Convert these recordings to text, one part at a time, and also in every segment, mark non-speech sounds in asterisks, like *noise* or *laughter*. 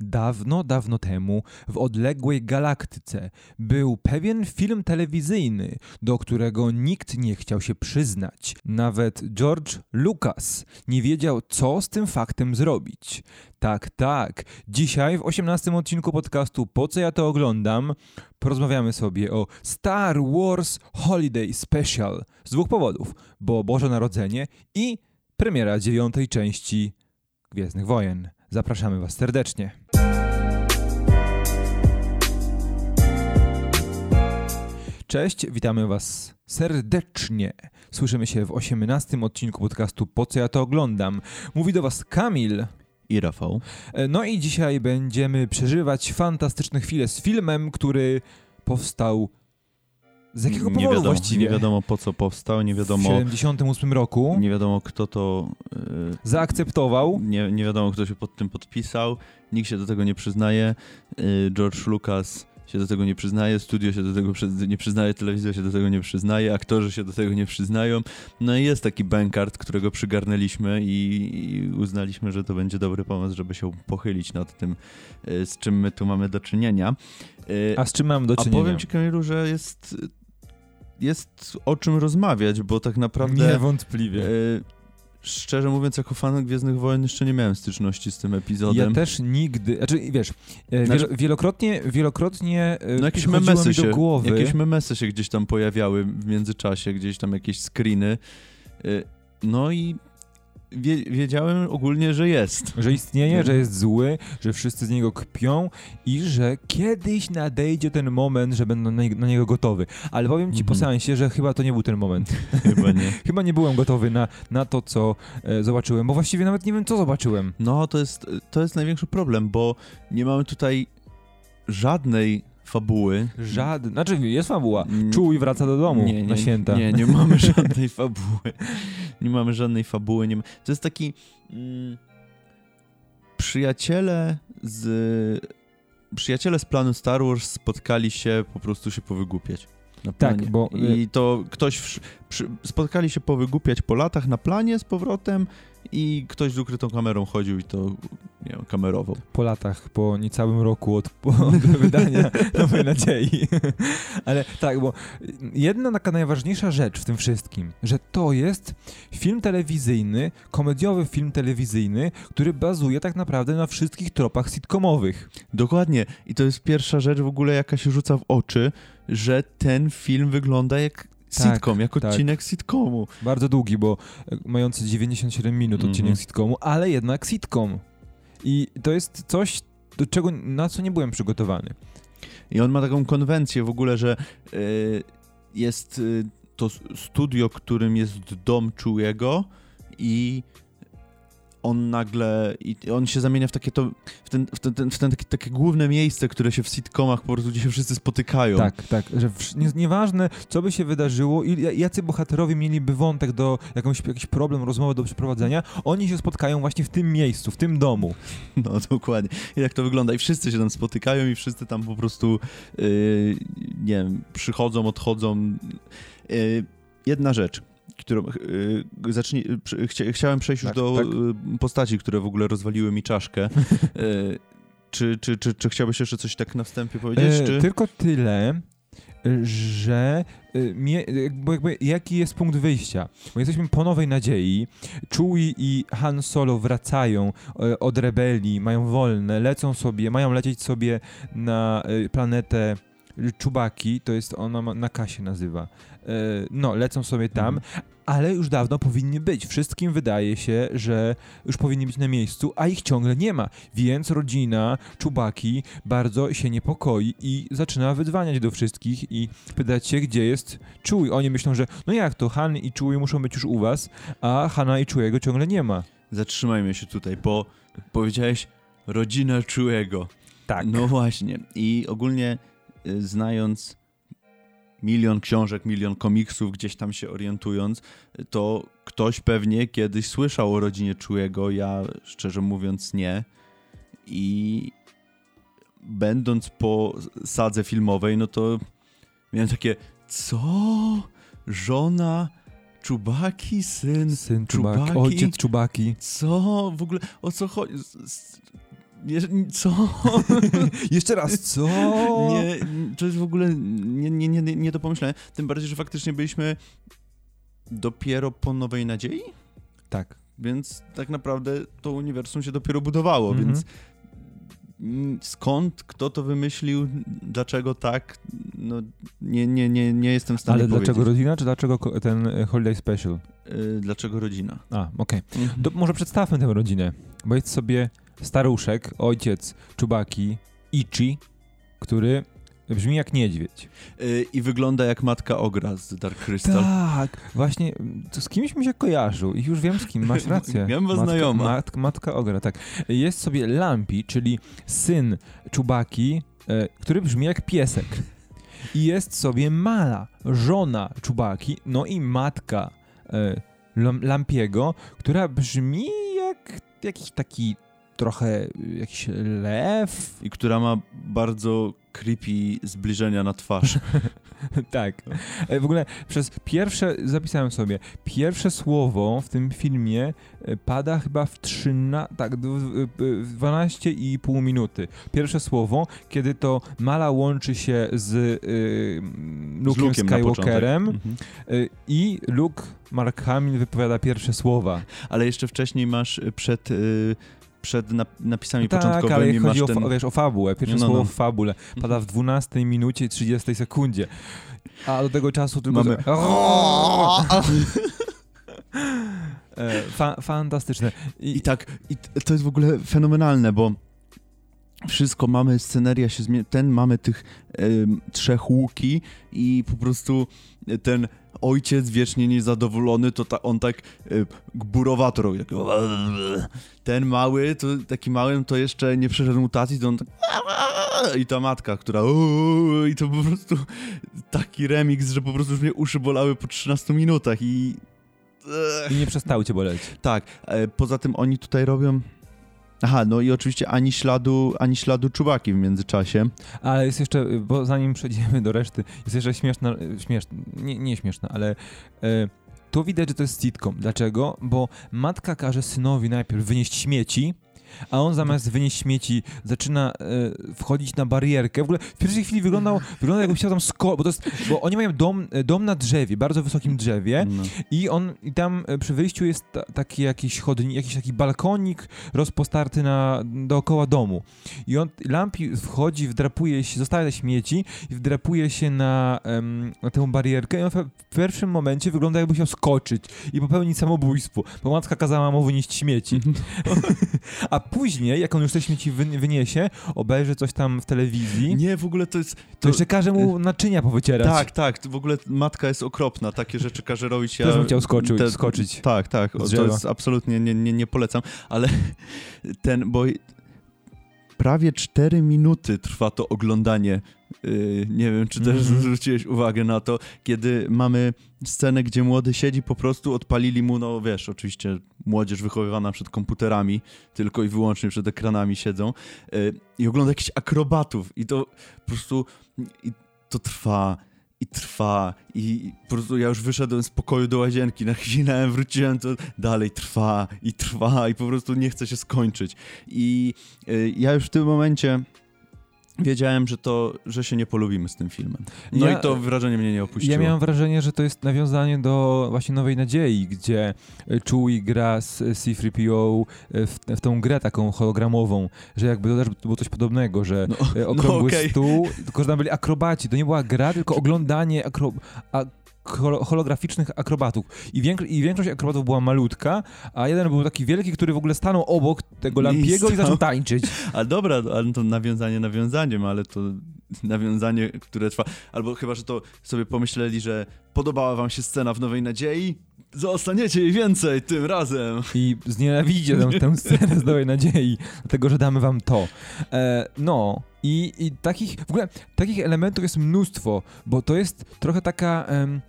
Dawno, dawno temu, w odległej galaktyce, był pewien film telewizyjny, do którego nikt nie chciał się przyznać. Nawet George Lucas nie wiedział, co z tym faktem zrobić. Tak, tak. Dzisiaj w 18 odcinku podcastu Po co ja to oglądam? Porozmawiamy sobie o Star Wars Holiday Special z dwóch powodów, bo Boże Narodzenie i premiera dziewiątej części Gwiezdnych Wojen. Zapraszamy Was serdecznie. Cześć, witamy Was serdecznie. Słyszymy się w 18 odcinku podcastu Po co ja to oglądam? Mówi do Was Kamil. I Rafał. E, No i dzisiaj będziemy przeżywać fantastyczne chwile z filmem, który powstał z jakiego nie powodu wiadomo, właściwie? Nie wiadomo po co powstał, nie W wiadomo, 78 roku nie wiadomo kto to... Yy, zaakceptował. nie, nie wiadomo kto się pod tym podpisał, nikt się do tego nie przyznaje. Yy, George Lucas się do tego nie przyznaje, studio się do tego nie przyznaje, telewizja się do tego nie przyznaje, aktorzy się do tego nie przyznają. No i jest taki bankart, którego przygarnęliśmy i, uznaliśmy, że to będzie dobry pomysł, żeby się pochylić nad tym, yy, z czym my tu mamy do czynienia. Yy, A z czym mam do A czynienia? powiem ci, Kamilu, że jest, jest o czym rozmawiać, bo tak naprawdę... Niewątpliwie. E, szczerze mówiąc, jako fan Gwiezdnych Wojen jeszcze nie miałem styczności z tym epizodem. Ja też nigdy, znaczy wiesz, e, Znaczy- wielo, wielokrotnie, wielokrotnie e, no jakieś memesy mi do się, głowy, jakieś memesy się gdzieś tam pojawiały w międzyczasie, gdzieś tam jakieś screeny. E, No i wie, wiedziałem ogólnie, że jest. że istnieje, że jest zły, że wszyscy z niego kpią i że kiedyś nadejdzie ten moment, że będę na, na niego gotowy. Ale powiem ci po Mhm. seansie, że chyba to nie był ten moment. *laughs* Chyba nie. *laughs* chyba nie byłem gotowy na, na to, co e, zobaczyłem, bo właściwie nawet nie wiem, co zobaczyłem. No, to jest, to jest największy problem, bo nie mamy tutaj żadnej fabuły. Żadny, znaczy jest fabuła. Czuł i wraca do domu nie, nie, na święta. Nie, nie mamy *laughs* żadnej fabuły. Nie mamy żadnej fabuły. Nie ma... To jest taki. Mm, przyjaciele z. Przyjaciele z planu Star Wars spotkali się po prostu się powygłupiać. Na Tak, bo- I to ktoś. W... Przy... Spotkali się powygłupiać po latach na planie z powrotem i ktoś z ukrytą kamerą chodził i to, nie wiem, kamerował. po latach, po niecałym roku od, *laughs* od wydania *laughs* Nowej Nadziei. *laughs* Ale tak, bo jedna taka najważniejsza rzecz w tym wszystkim, że to jest film telewizyjny, komediowy film telewizyjny, który bazuje tak naprawdę na wszystkich tropach sitcomowych. Dokładnie. I to jest pierwsza rzecz w ogóle, jaka się rzuca w oczy, że ten film wygląda jak Tak, sitcom, jak tak. odcinek sitcomu. Bardzo długi, bo e, mający 97 minut odcinek Mhm. sitcomu, ale jednak sitcom. I to jest coś, do czego, na co nie byłem przygotowany. I on ma taką konwencję w ogóle, że y, jest y, to studio, którym jest dom Chewiego i on nagle, i on się zamienia w takie to, w, ten, w, ten, ten, w ten takie, takie główne miejsce, które się w sitcomach po prostu, gdzie się wszyscy spotykają. Tak, tak, że wsz- nie, nieważne, co by się wydarzyło i ja- jacy bohaterowie mieliby wątek do jakąś, jakiś problem, rozmowę do przeprowadzenia, oni się spotkają właśnie w tym miejscu, w tym domu. *laughs* No dokładnie. I tak to wygląda. I wszyscy się tam spotykają i wszyscy tam po prostu yy, nie wiem, przychodzą, odchodzą. Yy, jedna rzecz, którą zacznij, chcia, chciałem przejść Tak, już do tak. yy, postaci, które w ogóle rozwaliły mi czaszkę. Yy, czy, czy, czy, czy chciałbyś jeszcze coś tak na wstępie powiedzieć? E, czy... Tylko tyle, że e, mie, jakby, jaki jest punkt wyjścia? Bo jesteśmy po nowej nadziei. Chewie i Han Solo wracają e, od rebelii, mają wolne, lecą sobie, mają lecieć sobie na e, planetę Czubaki, to jest ona na kasie nazywa. E, No, lecą sobie tam, Mhm. ale już dawno powinni być. Wszystkim wydaje się, że już powinni być na miejscu, a ich ciągle nie ma. Więc rodzina Czubaki bardzo się niepokoi i zaczyna wydzwaniać do wszystkich i pytać się, gdzie jest Chewie. Oni myślą, że no jak to, Han i Chewie muszą być już u was, a Hana i Chewiego ciągle nie ma. Zatrzymajmy się tutaj, bo powiedziałeś rodzina Chewiego. Tak. No właśnie. I ogólnie y, znając milion książek, milion komiksów, gdzieś tam się orientując, to ktoś pewnie kiedyś słyszał o rodzinie Chewiego, ja szczerze mówiąc nie. I będąc po sadze filmowej, no to miałem takie, co? Żona Czubaki, syn Syn Czubaki? ojciec Czubaki. co? W ogóle o co chodzi? Co? *laughs* Jeszcze raz, co? Nie, to jest w ogóle nie, nie, nie, nie do pomyślenia. Tym bardziej, że faktycznie byliśmy dopiero po Nowej Nadziei, Tak. więc tak naprawdę to uniwersum się dopiero budowało, Mhm. więc skąd, kto to wymyślił, dlaczego tak, no nie, nie, nie, nie jestem w stanie Ale dlaczego powiedzieć. rodzina, czy dlaczego ten Holiday Special? Y, dlaczego rodzina? A, okej. To może przedstawmy tę rodzinę, bo jest sobie staruszek, ojciec Czubaki, Ichi, który brzmi jak niedźwiedź. Y, I wygląda jak matka Ogra z Dark Crystal. Tak, właśnie, to z kimś mi się kojarzył i już wiem z kim, masz *laughs* rację. Bo matka, znajoma. Matka, matka Ogra, tak. Jest sobie Lampi, czyli syn Czubaki, e, który brzmi jak piesek. I jest sobie Mala, żona Czubaki, no i matka e, Lam- Lampiego, która brzmi jak jakiś taki trochę y, jakiś lew. I która ma bardzo creepy zbliżenia na twarz. *laughs* tak. E, W ogóle przez pierwsze, zapisałem sobie, pierwsze słowo w tym filmie e, pada chyba w 13, tak, d- w- w 12,5 minuty. Pierwsze słowo, kiedy to Mala łączy się z y, Z Luke'em początek. Skywalkerem Mhm. y, i Luke Mark Hamill wypowiada pierwsze słowa. Ale jeszcze wcześniej masz przed, y, przed nap- napisami tak, ale początkowymi chodzi masz o, ten... fa- wiesz, o fabułę. Pierwsze No, no, słowo no. w fabule pada w 12 minucie i 30 sekundzie. A do tego czasu tylko... Mamy... E, Fa fantastyczne. I, I tak, i to jest w ogóle fenomenalne, bo wszystko mamy, sceneria się zmienia, ten mamy tych trzech łuki i po prostu ten ojciec wiecznie niezadowolony, to ta, on tak y, gburowato robi. Tak, ten mały, to taki mały, to jeszcze nie przeszedł mutacji, to on tak i ta matka, która i to po prostu taki remix, że po prostu już mnie uszy bolały po 13 minutach i I nie przestały cię boleć. tak, e, poza tym oni tutaj robią. Aha, no i oczywiście ani śladu, ani śladu czubaki w międzyczasie. Ale jest jeszcze, bo zanim przejdziemy do reszty, jest jeszcze śmieszna, śmieszna nie, nie śmieszna, ale e, tu widać, że to jest sitcom. Dlaczego? Bo matka każe synowi najpierw wynieść śmieci, a on zamiast wynieść śmieci zaczyna e, wchodzić na barierkę. W ogóle w pierwszej chwili wyglądał, wygląda jakby chciał tam sko... bo to jest, bo oni mają dom, e, dom na drzewie, bardzo wysokim drzewie No. i on, i tam e, przy wyjściu jest ta, taki jakiś chodnik, jakiś taki balkonik rozpostarty na, dookoła domu. I on, Lampi wchodzi, wdrapuje się, zostawia te śmieci i wdrapuje się na, em, na tę barierkę i on w w pierwszym momencie wygląda jakby chciał skoczyć i popełnić samobójstwo, bo matka kazała mu wynieść śmieci. *laughs* A później, jak on już te śmieci wy, wyniesie, obejrzy coś tam w telewizji, Nie, w ogóle to jest. to To, jeszcze każe mu naczynia powycierać. tak, tak, w ogóle matka jest okropna. Takie rzeczy każe robić. Ja, Też bym chciał skoczyć- skoczyć Tak, tak. To jest absolutnie nie, nie, nie polecam, ale ten, bo prawie 4 minuty trwa to oglądanie. Yy, nie wiem, czy też Mhm. zwróciłeś uwagę na to, kiedy mamy scenę, gdzie młody siedzi, po prostu odpalili mu, no wiesz, oczywiście młodzież wychowywana przed komputerami, tylko i wyłącznie przed ekranami siedzą yy, i ogląda jakichś akrobatów i to po prostu i to trwa i trwa i po prostu ja już wyszedłem z pokoju do łazienki, na chwilę *laughs* wróciłem, to dalej trwa i trwa i po prostu nie chce się skończyć. I y, ja już w tym momencie wiedziałem, że to, że się nie polubimy z tym filmem. No Ja- i to wrażenie mnie nie opuściło. Ja miałem wrażenie, że to jest nawiązanie do właśnie Nowej Nadziei, gdzie e, Chewie gra z e, C-3PO e, w, w tą grę taką hologramową, że jakby to też było coś podobnego, że No, e, okrągły okej. stół, tylko że tam byli akrobaci. To nie była gra, tylko oglądanie akro, a, holo- holograficznych akrobatów. I, większo- I większość akrobatów była malutka, a jeden był taki wielki, który w ogóle stanął obok tego I Lampiego i, stał. zaczął tańczyć. *laughs* A dobra, ale to nawiązanie nawiązaniem, ale to nawiązanie, które trwa. Albo chyba, że to sobie pomyśleli, że podobała wam się scena w Nowej Nadziei? Zostaniecie jej więcej tym razem. I znienawidzicie tę, tę scenę z Nowej Nadziei, dlatego że damy wam to. E, no, i, i takich, w ogóle takich elementów jest mnóstwo, bo to jest trochę taka... em,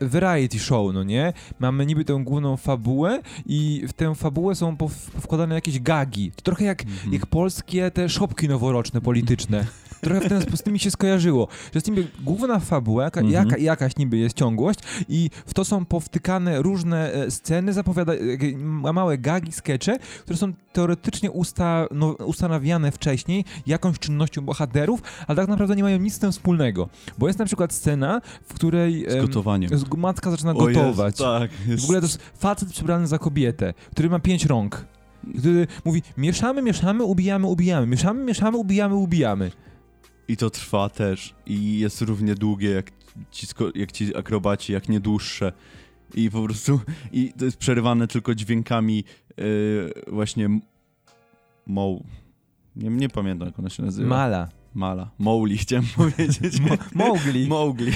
variety show, no nie? Mamy niby tę główną fabułę i w tę fabułę są powkładane jakieś gagi. To trochę jak, jak polskie te szopki noworoczne polityczne. *laughs* trochę w ten sposób mi się skojarzyło, że jest niby główna fabuła, jaka, Mhm. jaka, jakaś niby jest ciągłość i w to są powtykane różne e, sceny, zapowiada, e, ma- małe gagi, skecze, które są teoretycznie usta, no, ustanawiane wcześniej jakąś czynnością bohaterów, ale tak naprawdę nie mają nic z tym wspólnego. Bo jest na przykład scena, w której Z em, gotowaniem. z- matka zaczyna O gotować. tak. Jest... W ogóle to jest facet przebrany za kobietę, który ma pięć rąk. Który mówi, mieszamy, mieszamy, ubijamy, ubijamy, mieszamy, mieszamy, ubijamy, ubijamy. I to trwa też. I jest równie długie jak ci, jak ci akrobaci, jak nie dłuższe. I po prostu, i to jest przerywane tylko dźwiękami yy, właśnie moł. Nie, nie pamiętam jak ona się nazywa. Mala. Mala. Mowli *laughs* chciałem powiedzieć. Mo Mowgli. *laughs* Mowgli.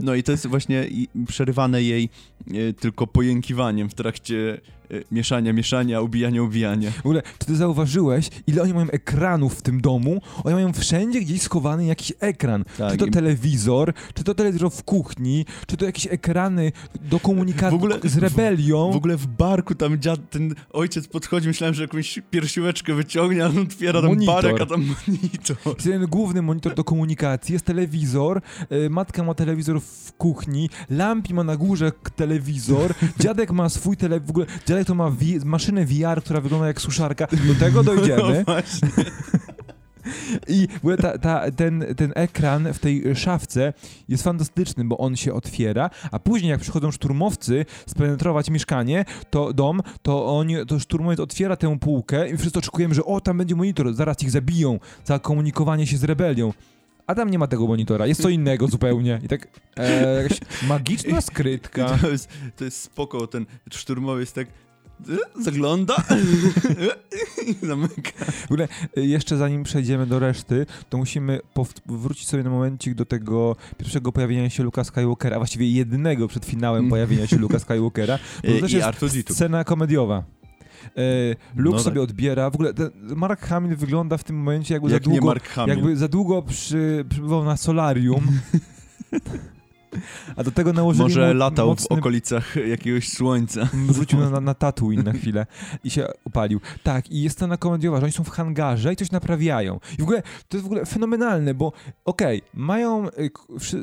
No i to jest właśnie przerywane jej e, tylko pojękiwaniem w trakcie e, mieszania, mieszania, ubijania, ubijania. W ogóle, czy ty zauważyłeś, ile oni mają ekranów w tym domu? Oni mają wszędzie gdzieś schowany jakiś ekran. Tak, czy to telewizor, czy to telewizor w kuchni, czy to jakieś ekrany do komunikacji W z rebelią. W ogóle w barku tam dziad, ten ojciec podchodzi, myślałem, że jakąś piersióweczkę wyciągnie, ale on otwiera tam Monitor. barek, a tam monitor. Jeden główny monitor do komunikacji, jest telewizor, y, matka ma telewizor w kuchni, Lampi ma na górze telewizor, *laughs* dziadek ma swój tele... w ogóle dziadek to ma wi- maszynę VR, która wygląda jak suszarka, do tego *laughs* dojdziemy. No. *laughs* I ta, ta, ten, ten ekran w tej szafce jest fantastyczny, bo on się otwiera, a później jak przychodzą szturmowcy spenetrować mieszkanie, to dom, to oni, to szturmowiec otwiera tę półkę i wszyscy oczekujemy, że o, tam będzie monitor, zaraz ich zabiją za komunikowanie się z rebelią. A tam nie ma tego monitora, jest co innego zupełnie. I tak e, jakaś magiczna skrytka. *laughs* To jest, to jest spoko, ten szturmowiec tak zagląda *laughs* zamyka. W ogóle y, jeszcze zanim przejdziemy do reszty, to musimy wrócić sobie na momencik do tego pierwszego pojawienia się Luka Skywalkera, a właściwie jedynego przed finałem Mm. pojawienia się Luka *laughs* Skywalkera. Bo to też jest R2D2. scena komediowa. E, Luke No sobie tak. odbiera, w ogóle Mark Hamill wygląda w tym momencie jakby Jak za długo, jakby za długo przy, przybywał na solarium. *laughs* A do tego nałożyli Może mu latał w mocny okoliczach jakiegoś słońca. *laughs* Wrócił na, na Tatooine na chwilę i się upalił. Tak, i jest scena komediowa, że oni są w hangarze i coś naprawiają. I w ogóle, to jest w ogóle fenomenalne, bo okej, mają, y,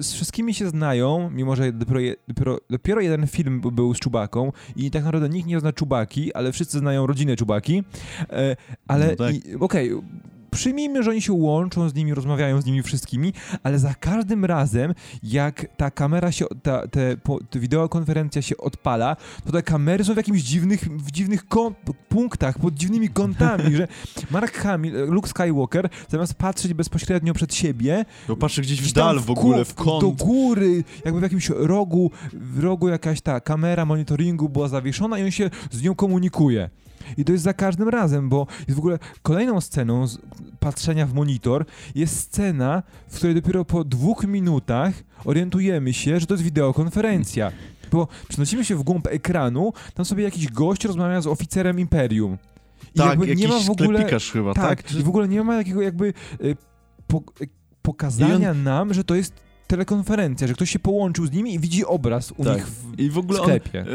z wszystkimi się znają, mimo że dopiero, je, dopiero, dopiero jeden film był z Czubaką i tak naprawdę nikt nie zna Czubaki, ale wszyscy znają rodzinę Czubaki, e, ale No tak. okej, Przyjmijmy, że oni się łączą z nimi, rozmawiają z nimi wszystkimi, ale za każdym razem, jak ta kamera się, ta, te, po, ta wideokonferencja się odpala, to te kamery są w jakimś dziwnych, w dziwnych punktach, pod dziwnymi kątami, *laughs* że Mark Hamill, Luke Skywalker, zamiast patrzeć bezpośrednio przed siebie, Bo patrzy gdzieś w dal w ogóle, w kąt. do góry, jakby w jakimś rogu, w rogu jakaś ta kamera monitoringu była zawieszona i on się z nią komunikuje. I to jest za każdym razem, bo jest w ogóle kolejną sceną patrzenia w monitor jest scena, w której dopiero po dwóch minutach orientujemy się, że to jest wideokonferencja. Bo przenosimy się w głąb ekranu, tam sobie jakiś gość rozmawia z oficerem Imperium. I Tak, jakby nie ma w ogóle chyba, tak? tak, i w ogóle nie ma jakiego jakby y, po, y, pokazania nam, że to jest telekonferencja, że ktoś się połączył z nimi i widzi obraz u Tak. nich w I w ogóle on, sklepie. e,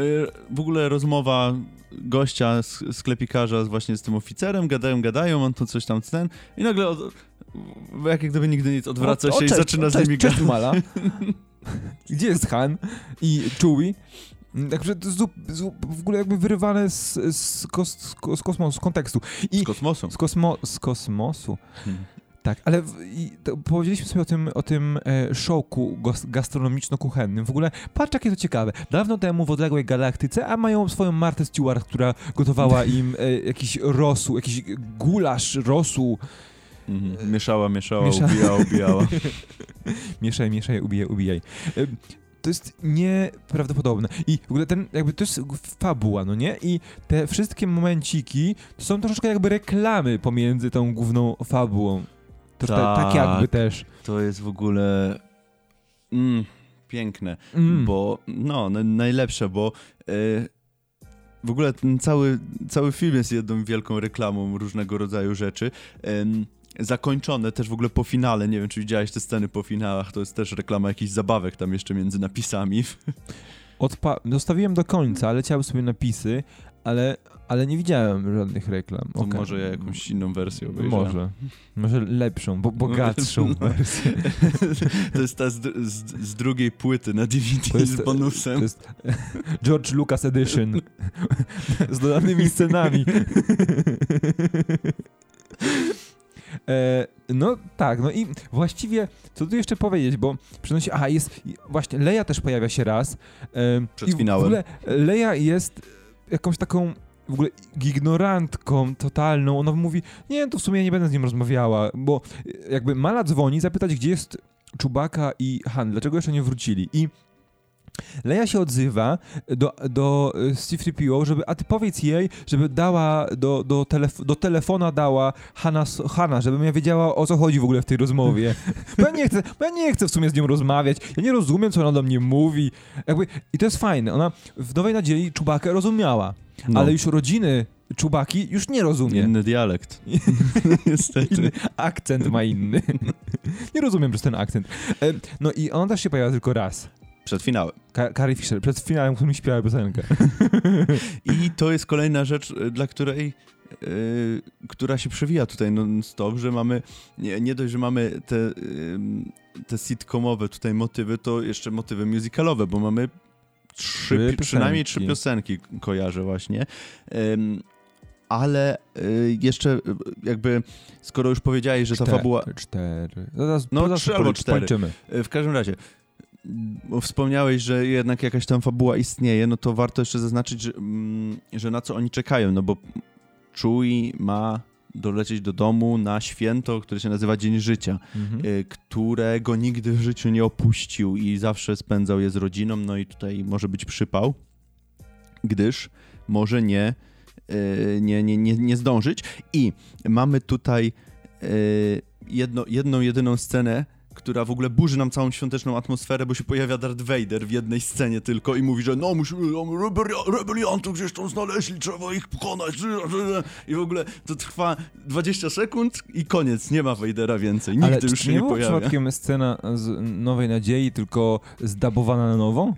w ogóle rozmowa gościa, sklepikarza z- właśnie z tym oficerem, gadają, gadają, on tu coś tam ten i nagle od, jak gdyby nigdy nic odwraca O, o, się i cześć, zaczyna o, z cześć, nimi Cześć. Mala. *laughs* Gdzie jest Han i Chewie? Także to jest zup- zup- w ogóle jakby wyrywane z, z, z kos- z kosmosu, z kontekstu. I Z kosmosu. z, kosmo, z kosmosu. Hmm. Tak, ale w, i powiedzieliśmy sobie o tym, o tym e, gos- gastronomiczno-kuchennym. W ogóle, patrz jakie to ciekawe. Dawno temu w odległej galaktyce, a mają swoją Martę Stewart, która gotowała *laughs* im e, jakiś rosół, jakiś gulasz, rosół. Mhm. Mieszała, mieszała, Miesza- ubijała, ubijała. *laughs* Mieszaj, mieszaj, ubijaj, ubijaj. E, To jest nieprawdopodobne. I w ogóle ten, jakby to jest fabuła, no nie? I te wszystkie momenciki to są troszeczkę jakby reklamy pomiędzy tą główną fabułą. To tak. tak Tak. jakby też. To jest w ogóle mm, piękne, Mm. bo no, na- najlepsze, bo e, w ogóle ten cały, cały film jest jedną wielką reklamą różnego rodzaju rzeczy. Zakończone też w ogóle po finale, nie wiem czy widziałeś te sceny po finałach, to jest też reklama jakichś zabawek tam jeszcze między napisami. Odpa- zostawiłem do końca, leciały sobie napisy, ale, ale nie widziałem żadnych reklam. To Okej. może ja jakąś inną wersję obejrzałem. Może. Może lepszą, bo *laughs* bogatszą No. wersję. *laughs* To jest ta z, z, z drugiej płyty na DVD jest- z bonusem. To jest *laughs* George Lucas Edition z dodanymi scenami. E, no tak, no i właściwie co tu jeszcze powiedzieć, bo przynosi, aha jest, właśnie Leia też pojawia się raz. E, Przed i W finałem. ogóle Leia jest jakąś taką w ogóle ignorantką totalną. Ona mówi, nie, to w sumie nie będę z nim rozmawiała, bo jakby Mala dzwoni zapytać, gdzie jest Czubaka i Han, dlaczego jeszcze nie wrócili. I Leia się odzywa do, do e, C-3PO, żeby, a ty powiedz jej, żeby dała do, do, telef do telefona dała Hanna, Hanna, żebym ja wiedziała o co chodzi w ogóle w tej rozmowie. *laughs* Bo ja nie chcę, bo ja nie chcę w sumie z nią rozmawiać, ja nie rozumiem, co ona do mnie mówi. Jakby, I to jest fajne, ona w Nowej Nadziei Czubakę rozumiała, No. ale już rodziny Czubaki już nie rozumie. Inny dialekt. *laughs* Niestety. Inny akcent ma inny. *laughs* nie rozumiem przez ten akcent. E, No i ona też się pojawia tylko raz. Przed finałem. Ka- Carrie Fisher, przed finałem, którym śpiewa piosenkę. *laughs* I to jest kolejna rzecz, y, dla której y, która się przewija tutaj non-stop, że mamy, nie, nie dość, że mamy te, ym, te sitcomowe tutaj motywy, to jeszcze motywy musicalowe, bo mamy trzy, Trzy przynajmniej trzy piosenki. kojarzę właśnie. Ym, ale y, jeszcze jakby, skoro już powiedziałeś, że ta Cztery- fabuła... Cztery. No, zaraz trzy albo cztery. W każdym razie, wspomniałeś, że jednak jakaś tam fabuła istnieje, no to warto jeszcze zaznaczyć, że, mm, że na co oni czekają, no bo Chewie ma dolecieć do domu na święto, które się nazywa Dzień Życia, Mhm. y, którego nigdy w życiu nie opuścił i zawsze spędzał je z rodziną, no i tutaj może być przypał, gdyż może nie, y, nie, nie, nie, nie zdążyć. I mamy tutaj y, jedno, jedną, jedyną scenę, która w ogóle burzy nam całą świąteczną atmosferę, bo się pojawia Darth Vader w jednej scenie tylko i mówi, że no musimy, no, rebeli- rebeliantów gdzieś tam znaleźli, trzeba ich pokonać i w ogóle to trwa 20 sekund i koniec, nie ma Vadera więcej, nigdy Ale już się nie nie pojawia. przypadkiem scena z Nowej Nadziei, tylko zdabowana na nowo?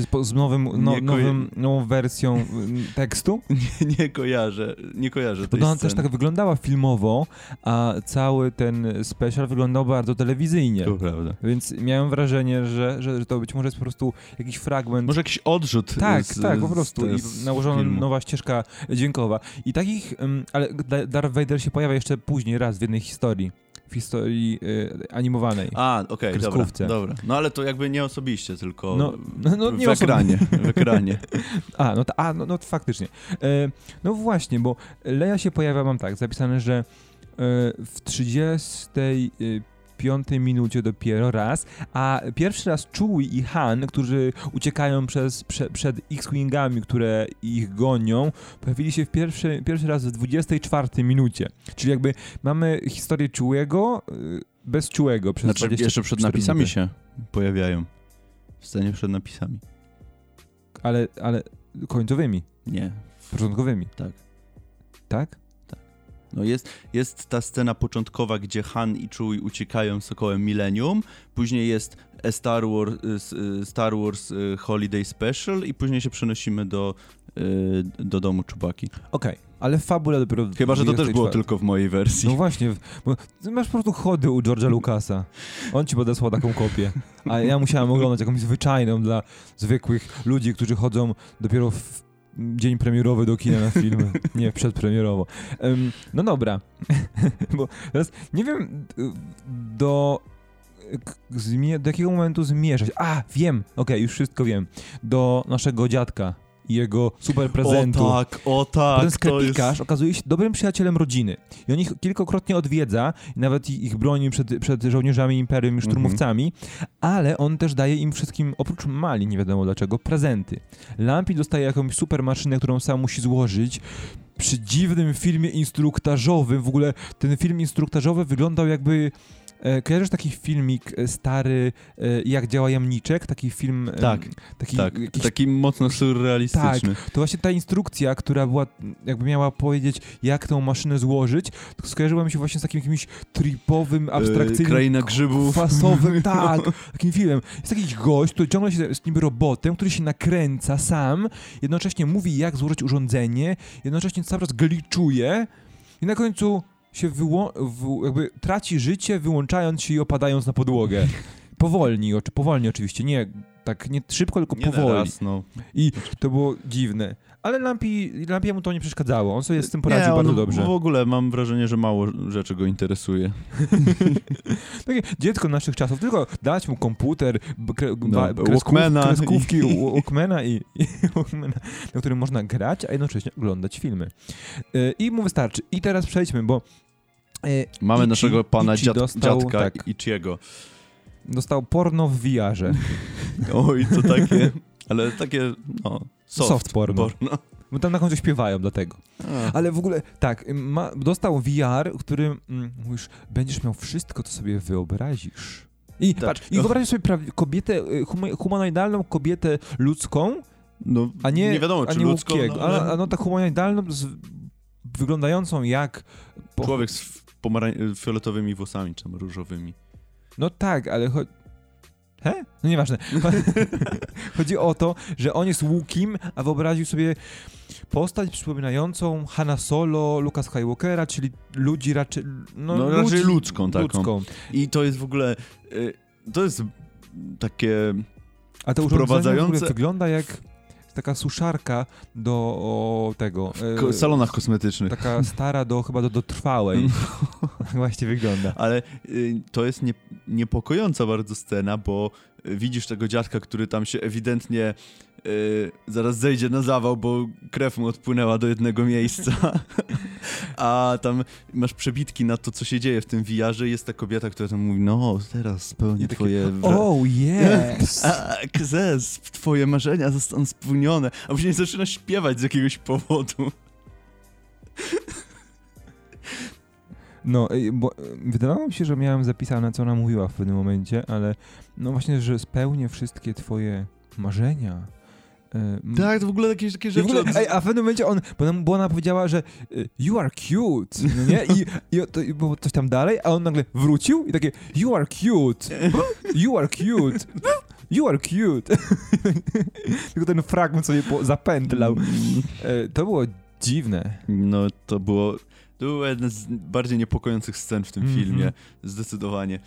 Z, po- z nowym, no, nowym, nową wersją mm, tekstu? *laughs* Nie, nie kojarzę, nie kojarzę Bo tej ona sceny. też tak wyglądała filmowo, a cały ten special wyglądał bardzo telewizyjnie. To prawda. Więc miałem wrażenie, że, że, że to być może jest po prostu jakiś fragment. Może jakiś odrzut tak, z, tak, po prostu. z I nałożona nowa ścieżka dźwiękowa. I takich, ym, ale Da- Darth Vader się pojawia jeszcze później raz w jednej historii w historii y, animowanej. A, okej, okay, dobra, dobra. No ale to jakby nie osobiście, tylko no, no, no nie w ekranie. W ekranie. *laughs* a, no, ta, a no, no faktycznie. E, no właśnie, bo Leia się pojawia, mam tak, zapisane, że e, w 30 piątej minucie dopiero raz, a pierwszy raz Chewie i Han, którzy uciekają przez, prze, przed X-Wingami, które ich gonią, pojawili się w pierwszy, pierwszy raz w 24 minucie. Czyli jakby mamy historię Chewiego y, bez Chewiego przez znaczy, 20, jeszcze przed napisami minuty. się pojawiają. W scenie przed napisami. Ale, ale końcowymi. Nie. Początkowymi. Tak. Tak? No jest, jest ta scena początkowa, gdzie Han i Chewie uciekają Sokołem Millennium, później jest A Star Wars, Star Wars Holiday Special i później się przenosimy do, do domu Czubaki. Okej, ale w fabule dopiero... Chyba, że to też 24. było tylko w mojej wersji. No właśnie, bo masz po prostu chody u George'a Lucasa. On ci podesłał taką kopię. A ja musiałem oglądać jakąś zwyczajną dla zwykłych ludzi, którzy chodzą dopiero w dzień premierowy do kina na filmy. *laughs* Nie, przedpremierowo. Em, no dobra. *laughs* bo teraz nie wiem do... do jakiego momentu zmierzać? A, wiem! Okej, już wszystko wiem. Do naszego dziadka i jego super prezentu. O tak, o tak. To sklepikarz jest... okazuje się dobrym przyjacielem rodziny. I on ich kilkakrotnie odwiedza, nawet ich broni przed, przed żołnierzami Imperium i Mhm. szturmowcami, ale on też daje im wszystkim, oprócz Mali, nie wiadomo dlaczego, prezenty. Lampi dostaje jakąś super maszynę, którą sam musi złożyć. Przy dziwnym filmie instruktażowym, w ogóle ten film instruktażowy wyglądał jakby kojarzysz taki filmik e, stary, e, jak działa jamniczek? Taki film... e, Tak, taki, tak, jakiś taki mocno surrealistyczny. To właśnie ta instrukcja, która była, jakby miała powiedzieć, jak tą maszynę złożyć, skojarzyła mi się właśnie z takim jakimś tripowym, abstrakcyjnym, Kraina grzybów. kwasowym, *laughs* tak, takim filmem. Jest jakiś gość, który ciągle się, jest niby robotem, który się nakręca sam, jednocześnie mówi, jak złożyć urządzenie, jednocześnie cały czas gliczuje i na końcu się wyło- w, jakby traci życie, wyłączając się i opadając na podłogę. *laughs* Powolni, oczy, powolnie oczywiście, nie tak nie szybko, tylko Nie powoli. raz, no. I to było dziwne. Ale Lampi, Lampiemu to nie przeszkadzało. On sobie z tym poradził nie, bardzo dobrze. W ogóle mam wrażenie, że mało rzeczy go interesuje. *laughs* Takie dziecko naszych czasów, tylko dać mu komputer, kre, No, ba- kresków, Walkmana kreskówki i-. Walkmana, i, i *laughs* Walkmana, na którym można grać, a jednocześnie oglądać filmy. Y, I mu wystarczy. I teraz przejdźmy, bo y, Mamy Ichi- naszego pana Ichi dziad, dostał, dziadka tak, Ichiego. Dostał porno w VR-ze. *laughs* Oj, to takie, ale takie, no, soft, Soft porno. Bo tam na końcu śpiewają dlatego. A. Ale w ogóle tak, ma, dostał VR, w którym mm, mówisz, będziesz miał wszystko, co sobie wyobrazisz. I Tak. patrz, i wyobraź sobie kobietę, huma- humanoidalną kobietę ludzką, No, a nie, nie wiadomo, a czy nie ludzką, Łukiego. no, ale A, a no tak humanoidalną, z, wyglądającą jak... po- człowiek z pomarań- fioletowymi włosami, czy tam różowymi. No tak, ale... Cho- He? No nieważne. *laughs* Chodzi o to, że on jest Łukim, a wyobraził sobie postać przypominającą Hanna Solo, Luka Skywalkera, czyli ludzi raczej... No, No, ludzi, raczej ludzką taką. ludzką. I to jest w ogóle, y, to jest takie, A to urządzenie w ogóle Wprowadzające- wygląda jak taka suszarka do o, tego... e, w salonach kosmetycznych. Taka stara do chyba do, do trwałej. *laughs* Tak właśnie wygląda. Ale y, to jest nie, niepokojąca bardzo scena, bo widzisz tego dziadka, który tam się ewidentnie y, zaraz zejdzie na zawał, bo krew mu odpłynęła do jednego miejsca. *laughs* A tam masz przebitki na to, co się dzieje w tym VR-ze. Jest ta kobieta, która tam mówi, no teraz spełnię takie, twoje... Oh yes! *laughs* Tak, zes, twoje marzenia zostaną spełnione. A później zaczyna śpiewać z jakiegoś powodu. No, ej, bo e, wydawało mi się, że miałem zapisane, co ona mówiła w pewnym momencie, ale no właśnie, że spełnię wszystkie twoje marzenia. M- Tak, to w ogóle jakieś takie rzeczy... ogóle, ej, a w pewnym momencie on, bo ona, bo ona powiedziała, że y, you are cute, no nie? I, i to i było coś tam dalej, a on nagle wrócił i takie you are cute, you are cute, you are cute. *laughs* Tylko ten fragment sobie zapętlał. E, to było dziwne. No, to było... To była jedna z bardziej niepokojących scen w tym Mhm. filmie. Zdecydowanie.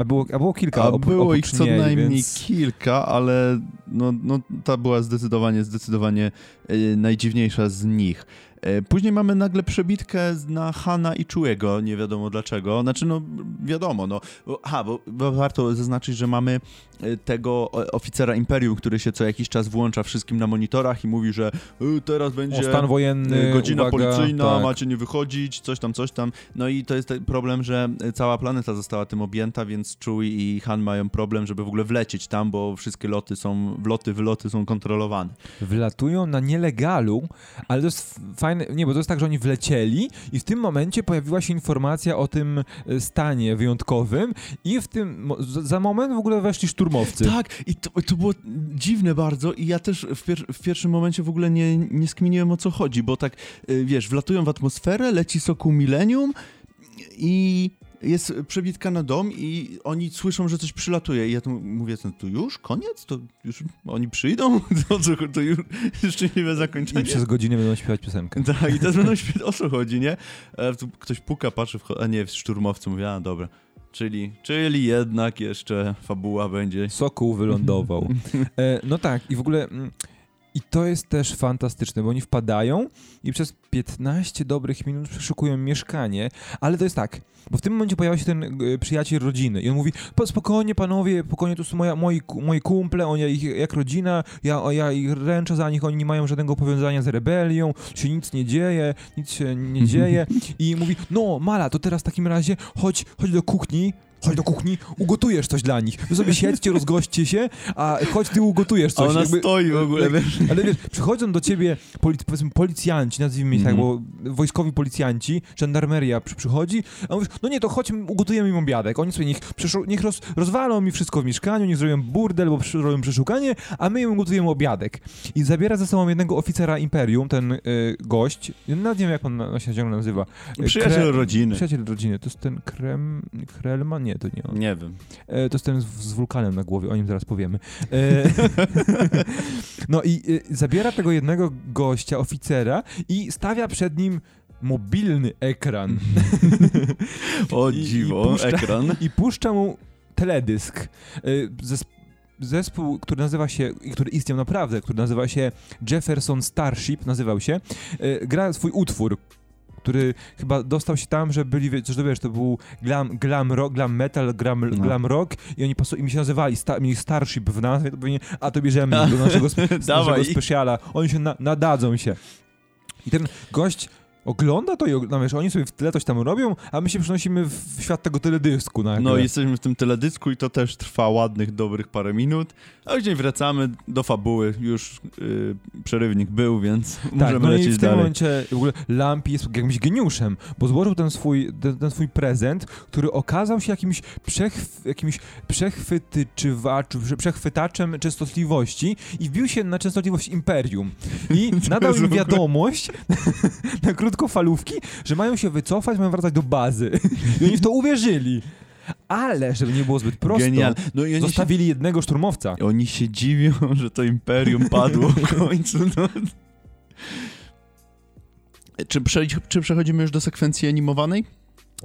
Yy, A było, a było kilka A było ich co niej, najmniej więc... kilka, ale no, no, ta była zdecydowanie, zdecydowanie e, najdziwniejsza z nich. E, później mamy nagle przebitkę na Hana i Czuego, nie wiadomo dlaczego. Znaczy, no wiadomo, no. Aha, bo, bo warto zaznaczyć, że mamy e, tego oficera Imperium, który się co jakiś czas włącza wszystkim na monitorach i mówi, że e, teraz będzie... O, stan wojenny, E, Godzina uwaga, policyjna, tak. macie nie wychodzić, coś tam, coś tam. No i to jest problem, że cała planeta została tym objęta, więc Chewie i Han mają problem, żeby w ogóle wlecieć tam, bo wszystkie loty są, wloty, wyloty są kontrolowane. wlatują na nielegalu, ale to jest f- fajne, nie, bo to jest tak, że oni wlecieli i w tym momencie pojawiła się informacja o tym e, stanie wyjątkowym i w tym, za moment w ogóle weszli szturmowcy. Tak, i to, to było dziwne bardzo i ja też w, pier w pierwszym momencie w ogóle nie, nie skminiłem o co chodzi, bo tak, y, wiesz, wlatują w atmosferę, leci soku Millennium i jest przebitka na dom i oni słyszą, że coś przylatuje i ja tu mówię, no to już? Koniec? To już oni przyjdą? *laughs* To, to, to już szczęśliwe I zakończenie? przez godzinę będą śpiewać piosenkę. *laughs* Tak, i teraz będą *laughs* śpiewać, o co chodzi, nie? E, ktoś puka, patrzy, wcho- a nie, szturmowcy mówi, a dobra. Czyli, czyli jednak jeszcze fabuła będzie. Sokół wylądował. E, no tak, i w ogóle... I to jest też fantastyczne, bo oni wpadają i przez 15 dobrych minut przeszukują mieszkanie, ale to jest tak, bo w tym momencie pojawia się ten e, przyjaciel rodziny i on mówi, "Po- spokojnie panowie, spokojnie, to są moja, moi, moi kumple, oni ich, jak rodzina, ja, ja ich ręczę za nich, oni nie mają żadnego powiązania z rebelią, się nic nie dzieje, nic się nie *laughs* dzieje i mówi, no Mala, to teraz w takim razie chodź, chodź do kuchni, chodź do kuchni, ugotujesz coś dla nich. Wy sobie siedźcie, *laughs* rozgoście się, a chodź ty ugotujesz A coś. ona Jakby- stoi w ogóle, wiesz. Ale wiesz, przychodzą do ciebie polic powiedzmy policjanci, nazwijmy ich tak, Mhm. bo wojskowi policjanci, żandarmeria przy, przychodzi, a mówisz, no nie, to chodź, ugotujemy im obiadek. Oni sobie niech, niech roz, rozwalą mi wszystko w mieszkaniu, niech zrobią burdel, bo przy- zrobią przeszukanie, a my im ugotujemy obiadek. I zabiera ze sobą jednego oficera Imperium, ten y, gość, nawet nie wiem jak on się ciągle nazywa. Przyjaciel Kre- rodziny. Przyjaciel rodziny, to jest ten Krem... Krelman? Nie, to nie on. Nie wiem. E, to jest ten z, z wulkanem na głowie, o nim zaraz powiemy. E, *laughs* no i e, zabiera tego jednego gościa, oficera i stawia przed nim mobilny ekran *laughs* O I- i dziwo, puszcza- ekran. i puszcza mu teledysk. E, zes- Zespół, który nazywa się, i który istniał naprawdę, który nazywa się Jefferson Starship, nazywał się, e, gra swój utwór, który chyba dostał się tam, że byli, wie- że wiesz, to był glam, glam rock, glam metal, glam, No. glam rock i oni pasu, i mi się nazywali, sta, mieli Starship w nazwie, to pewnie, a to bierzemy *laughs* do naszego, spe, naszego speciala, oni się na, nadadzą się. I ten gość ogląda to i og- no, wiesz, oni sobie w tle coś tam robią, a my się przenosimy w w świat tego teledysku. No jesteśmy w tym teledysku i to też trwa ładnych, dobrych parę minut, a później wracamy do fabuły. Już y, przerywnik był, więc *laughs* Tak, możemy no i lecieć w tym dalej. momencie w ogóle Lampi jest jakimś geniuszem, bo złożył ten swój, ten, ten swój prezent, który okazał się jakimś, przechw, jakimś przechwytyczywacz, prze- przechwytaczem częstotliwości i wbił się na częstotliwość Imperium. I *laughs* nadał im w wiadomość *laughs* na krótkofalówki, że mają się wycofać, mają wracać do bazy. I oni w to uwierzyli. Ale, żeby nie było zbyt prosto, Genial. No i oni się, zostawili jednego szturmowca. oni się dziwią, że to imperium padło w *laughs* końcu. No. Czy, prze, czy przechodzimy już do sekwencji animowanej?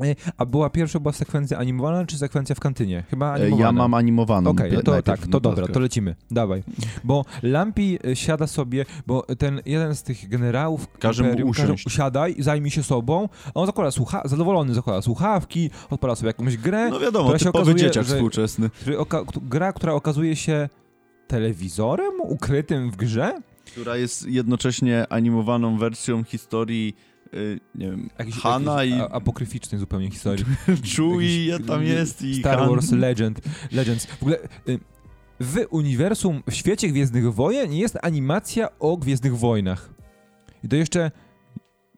E, A była pierwsza była sekwencja animowana, czy sekwencja w kantynie? Chyba E, animowana. Ja mam animowaną. Okej, no to tak, no to dobra, tak. to lecimy. Dawaj. Bo Lampi y, siada sobie, bo ten jeden z tych generałów Każe mu usiąść. usiadaj, zajmij się sobą, a on zakłada słucha zadowolony zakłada słuchawki, odpala sobie jakąś grę, No wiadomo, która się typowy okazuje, dzieciak że- współczesny. który gra, która okazuje się telewizorem ukrytym w grze. Która jest jednocześnie animowaną wersją historii, nie wiem, Jakiś, Hana jakiś i a- apokryficznej zupełnie historii. *laughs* Chewie jakiś- tam jest i Star Han. Wars Legend, Legends. W ogóle y, w uniwersum, w świecie Gwiezdnych Wojen jest animacja o Gwiezdnych Wojnach. I to jeszcze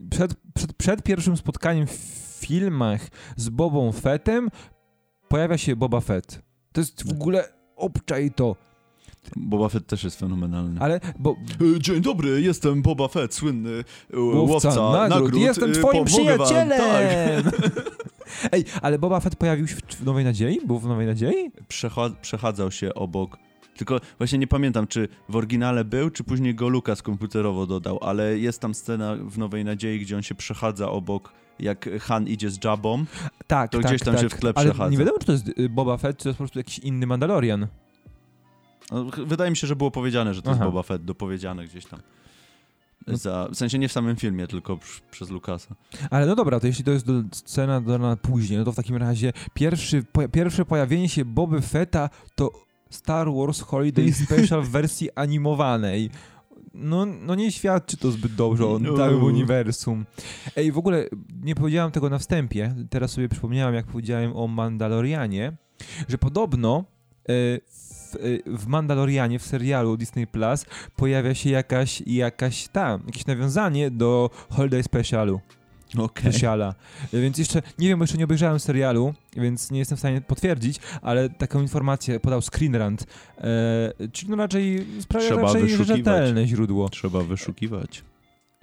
przed, przed, przed pierwszym spotkaniem w filmach z Bobą Fettem pojawia się Boba Fett. To jest w ogóle obczaj to. Boba Fett też jest fenomenalny. Ale bo E, Dzień dobry, jestem Boba Fett, słynny e, łowca, łowca, nagród, nagród. jestem e, twoim pomogę wam, przyjacielem! Tak. *laughs* Ej, ale Boba Fett pojawił się w, Nowej Nadziei? Był w Nowej Nadziei? Przecha- przechadzał się obok. Tylko właśnie nie pamiętam, czy w oryginale był, czy później go Lukas komputerowo dodał, ale jest tam scena w Nowej Nadziei, gdzie on się przechadza obok, jak Han idzie z Jabą. Tak, To tak, gdzieś tam tak. się w tle Ale przechadza. nie wiadomo, czy to jest y, Boba Fett, czy to jest po prostu jakiś inny Mandalorian. No, wydaje mi się, że było powiedziane, że to Aha. jest Boba Fett, dopowiedziane gdzieś tam. No. Za, w sensie nie w samym filmie, tylko pr- przez Lukasa. Ale no dobra, to jeśli to jest do, scena dodana później, no to w takim razie pierwszy, po, pierwsze pojawienie się Boby Fetta to Star Wars Holiday *laughs* Special w wersji animowanej. No, no nie świadczy to zbyt dobrze o No. całym uniwersum. Ej, w ogóle nie powiedziałem tego na wstępie, teraz sobie przypomniałem, jak powiedziałem o Mandalorianie, że podobno e, w, e, w Mandalorianie, w serialu Disney Plus pojawia się jakaś, jakaś tam, jakieś nawiązanie do Holiday Specialu. Okej. Speciala. Więc jeszcze, nie wiem, bo jeszcze nie obejrzałem serialu, więc nie jestem w stanie potwierdzić, ale taką informację podał Screen Rant, e, czyli no raczej sprawia Trzeba raczej wyszukiwać. rzetelne źródło. Trzeba wyszukiwać.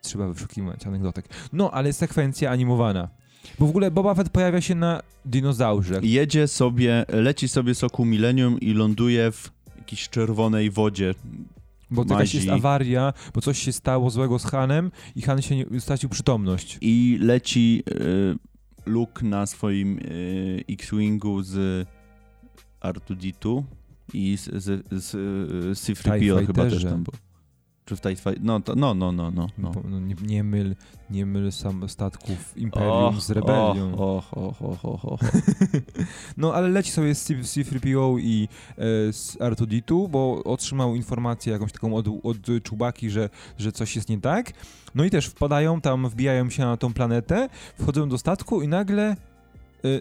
Trzeba wyszukiwać anegdotek. No, ale jest sekwencja animowana. Bo w ogóle Boba Fett pojawia się na dinozaurze. Jedzie sobie, leci sobie soku Millennium i ląduje w jakiejś czerwonej wodzie. Bo jakaś Mazi. jest awaria, bo coś się stało złego z Hanem i Han się nie, stracił przytomność. I leci y, Luke na swoim y, X-Wingu z R2D2 i z, z, z, z C-3PO TIE chyba też tam był. Czy w TIE Fight- No, to, no, no, no, no. no. No, nie, nie myl, nie myl sam statków Imperium z rebelią. Och, och, och, och, och. *laughs* No, ale leci sobie z C- z C-3PO i e, z R2D2, bo otrzymał informację jakąś taką od, od Czubaki, że, że coś jest nie tak. No i też wpadają tam, wbijają się na tą planetę, wchodzą do statku i nagle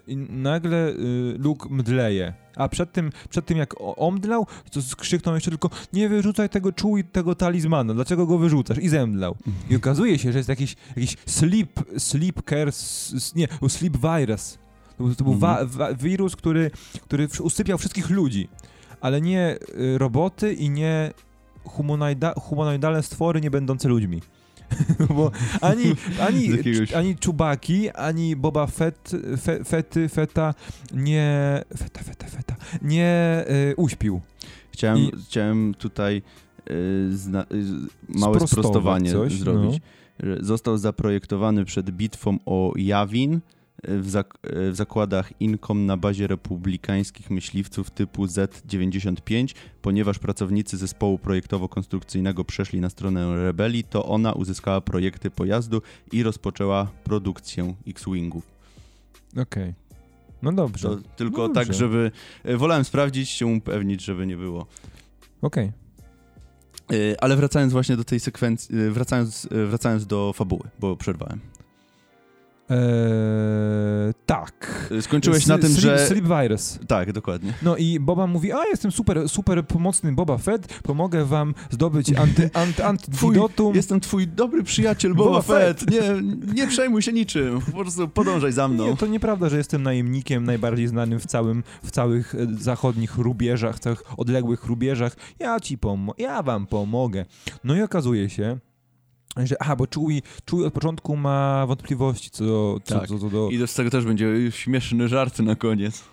i nagle y, Luke mdleje. A przed tym, przed tym jak omdlał, to skrzyknął jeszcze tylko nie wyrzucaj tego czuj tego talizmanu, dlaczego go wyrzucasz? I zemdlał. I okazuje się, że jest jakiś, jakiś sleep, sleep care, nie, sleep virus. To, był- to był wa, wa, wirus, który, który usypiał wszystkich ludzi, ale nie y, roboty i nie humanoida, humanoidalne stwory nie będące ludźmi. *laughs* Bo ani, ani, jakiegoś- ani Czubaki, ani Boba Fett, fe, Fety, Feta nie... Feta, Feta, Feta. Nie y, uśpił. Chciałem, I- chciałem tutaj y, zna, y, małe sprostowanie coś, zrobić. Że Został zaprojektowany przed bitwą o Jawin w, zak y, w zakładach Incom na bazie republikańskich myśliwców typu Z-95. Ponieważ pracownicy zespołu projektowo-konstrukcyjnego przeszli na stronę rebelii, to ona uzyskała projekty pojazdu i rozpoczęła produkcję X-Wingów. Okej. No dobrze. To tylko Dobrze. tak, żeby... y, Wolałem sprawdzić, się upewnić, żeby nie było. Okej. Y, Ale wracając właśnie do tej sekwencji, wracając, wracając do fabuły, bo przerwałem. Eee, tak. Skończyłeś S- na tym, sleep, że... Sleep virus. Tak, dokładnie. No i Boba mówi, a jestem super, super pomocny Boba Fett, pomogę wam zdobyć anty, anty, *laughs* antidotum. Jestem twój dobry przyjaciel Boba Boba Fett. Nie, nie przejmuj się niczym. Po prostu podążaj za mną. Nie, to nieprawda, że jestem najemnikiem najbardziej znanym w całym, w całych e, zachodnich rubieżach, całych odległych rubieżach. Ja ci pomo- ja wam pomogę. No i okazuje się, że aha, bo Chewie, Chewie od początku ma wątpliwości co do... Co, Tak. co, co do... I z tego też będzie śmieszny żart na koniec.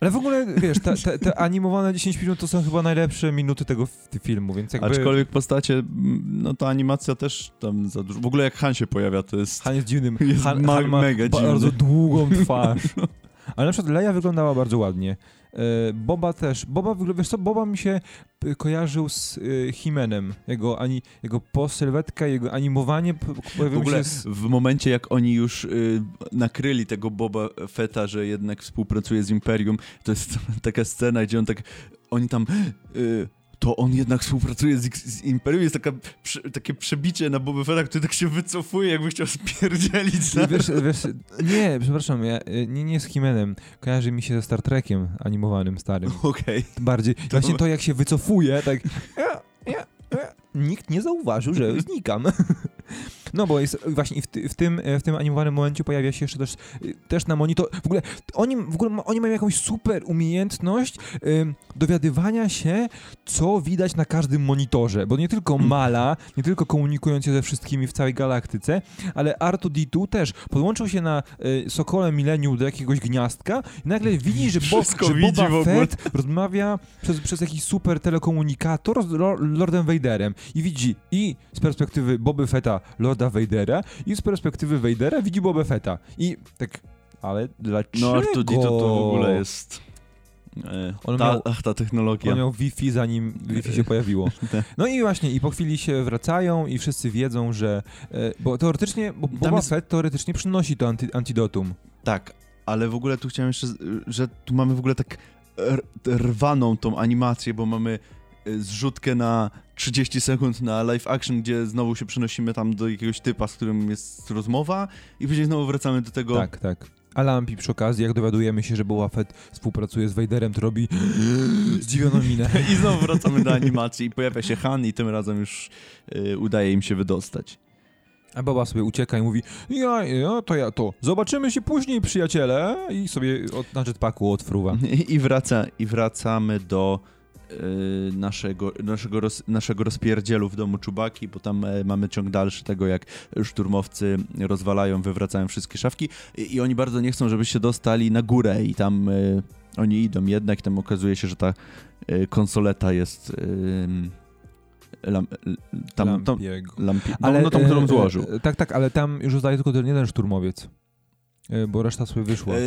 Ale w ogóle, wiesz, te, te, te animowane 10 minut to są chyba najlepsze minuty tego filmu, więc jakby... Aczkolwiek postacie, no ta animacja też tam za dużo. W ogóle jak Han się pojawia, to jest... Han jest dziwnym. Jest Han, ma- Han ma mega bardzo dziwny. długą twarz. *laughs* Ale na przykład Leia wyglądała bardzo ładnie. E, Boba też. Boba, wiesz co, Boba mi się kojarzył z y, Himenem. Jego, ani, jego posylwetka, jego animowanie W ogóle z... w momencie, jak oni już y, nakryli tego Boba Fetta, że jednak współpracuje z Imperium, to jest *laughs* taka scena, gdzie on tak, oni tam, y, to on jednak współpracuje z, z Imperium, jest taka, takie przebicie na Boba Fetta, który tak się wycofuje, jakby chciał spierdzielić. Na... Wiesz, wiesz, nie, przepraszam, ja, y, nie, nie z Himenem. Kojarzy mi się ze Star Trekiem animowanym starym. *laughs* Okej. Bardziej, właśnie to jak się wycofuje, tak ja, ja, ja, nikt nie zauważył, że znikam. *laughs* No bo jest właśnie i w, ty, w, tym, w tym animowanym momencie pojawia się jeszcze też, y, też na monitor, w ogóle oni, w ogóle ma- oni mają jakąś super umiejętność ym, dowiadywania się, co widać na każdym monitorze, bo nie tylko Mala, nie tylko komunikując się ze wszystkimi w całej galaktyce, ale R2D2 też podłączył się na y, Sokole Millennium do jakiegoś gniazdka i nagle widzi, że, Bo, że Boba. Fett rozmawia przez, przez jakiś super telekomunikator z Lo- Lordem Vaderem i widzi i z perspektywy Boby Fetta Lorda Vadera i z perspektywy Vadera widzi Boba Fetta i tak, ale dlaczego? No Artudito to w ogóle jest... E, On ta, miał- ach, ta technologia. On miał Wi-Fi zanim Wi-Fi się *laughs* pojawiło. Tak. No i właśnie, i po chwili się wracają i wszyscy wiedzą, że... E, bo teoretycznie, bo Boba jest- Fett teoretycznie przynosi to anty, antidotum. Tak, ale w ogóle tu chciałem jeszcze, że tu mamy w ogóle tak rwaną tą animację, bo mamy zrzutkę na 30 sekund na live action, gdzie znowu się przenosimy tam do jakiegoś typa, z którym jest rozmowa i później znowu wracamy do tego... Tak, tak. A Lampi przy okazji, jak dowiadujemy się, że Boba Fett współpracuje z Vaderem, to robi *gasps* zdziwioną minę. I znowu wracamy do animacji i pojawia się Han i tym razem już y, udaje im się wydostać. A Boba sobie ucieka i mówi, ja, ja, to ja to, zobaczymy się później, przyjaciele. I sobie od, na jetpacku odfruwa. I, wraca, i wracamy do naszego, naszego, roz, naszego rozpierdzielu w domu Czubaki, bo tam e, mamy ciąg dalszy tego, jak szturmowcy rozwalają, wywracają wszystkie szafki i, i oni bardzo nie chcą, żeby się dostali na górę i tam y, oni idą jednak i tam okazuje się, że ta y, konsoleta jest y, lam, tam, tam, Lampiego. lampi, no, no tą, którą e, złożył. E, tak, tak, ale tam już zostaje tylko ten jeden szturmowiec. E, bo reszta sobie wyszła. E,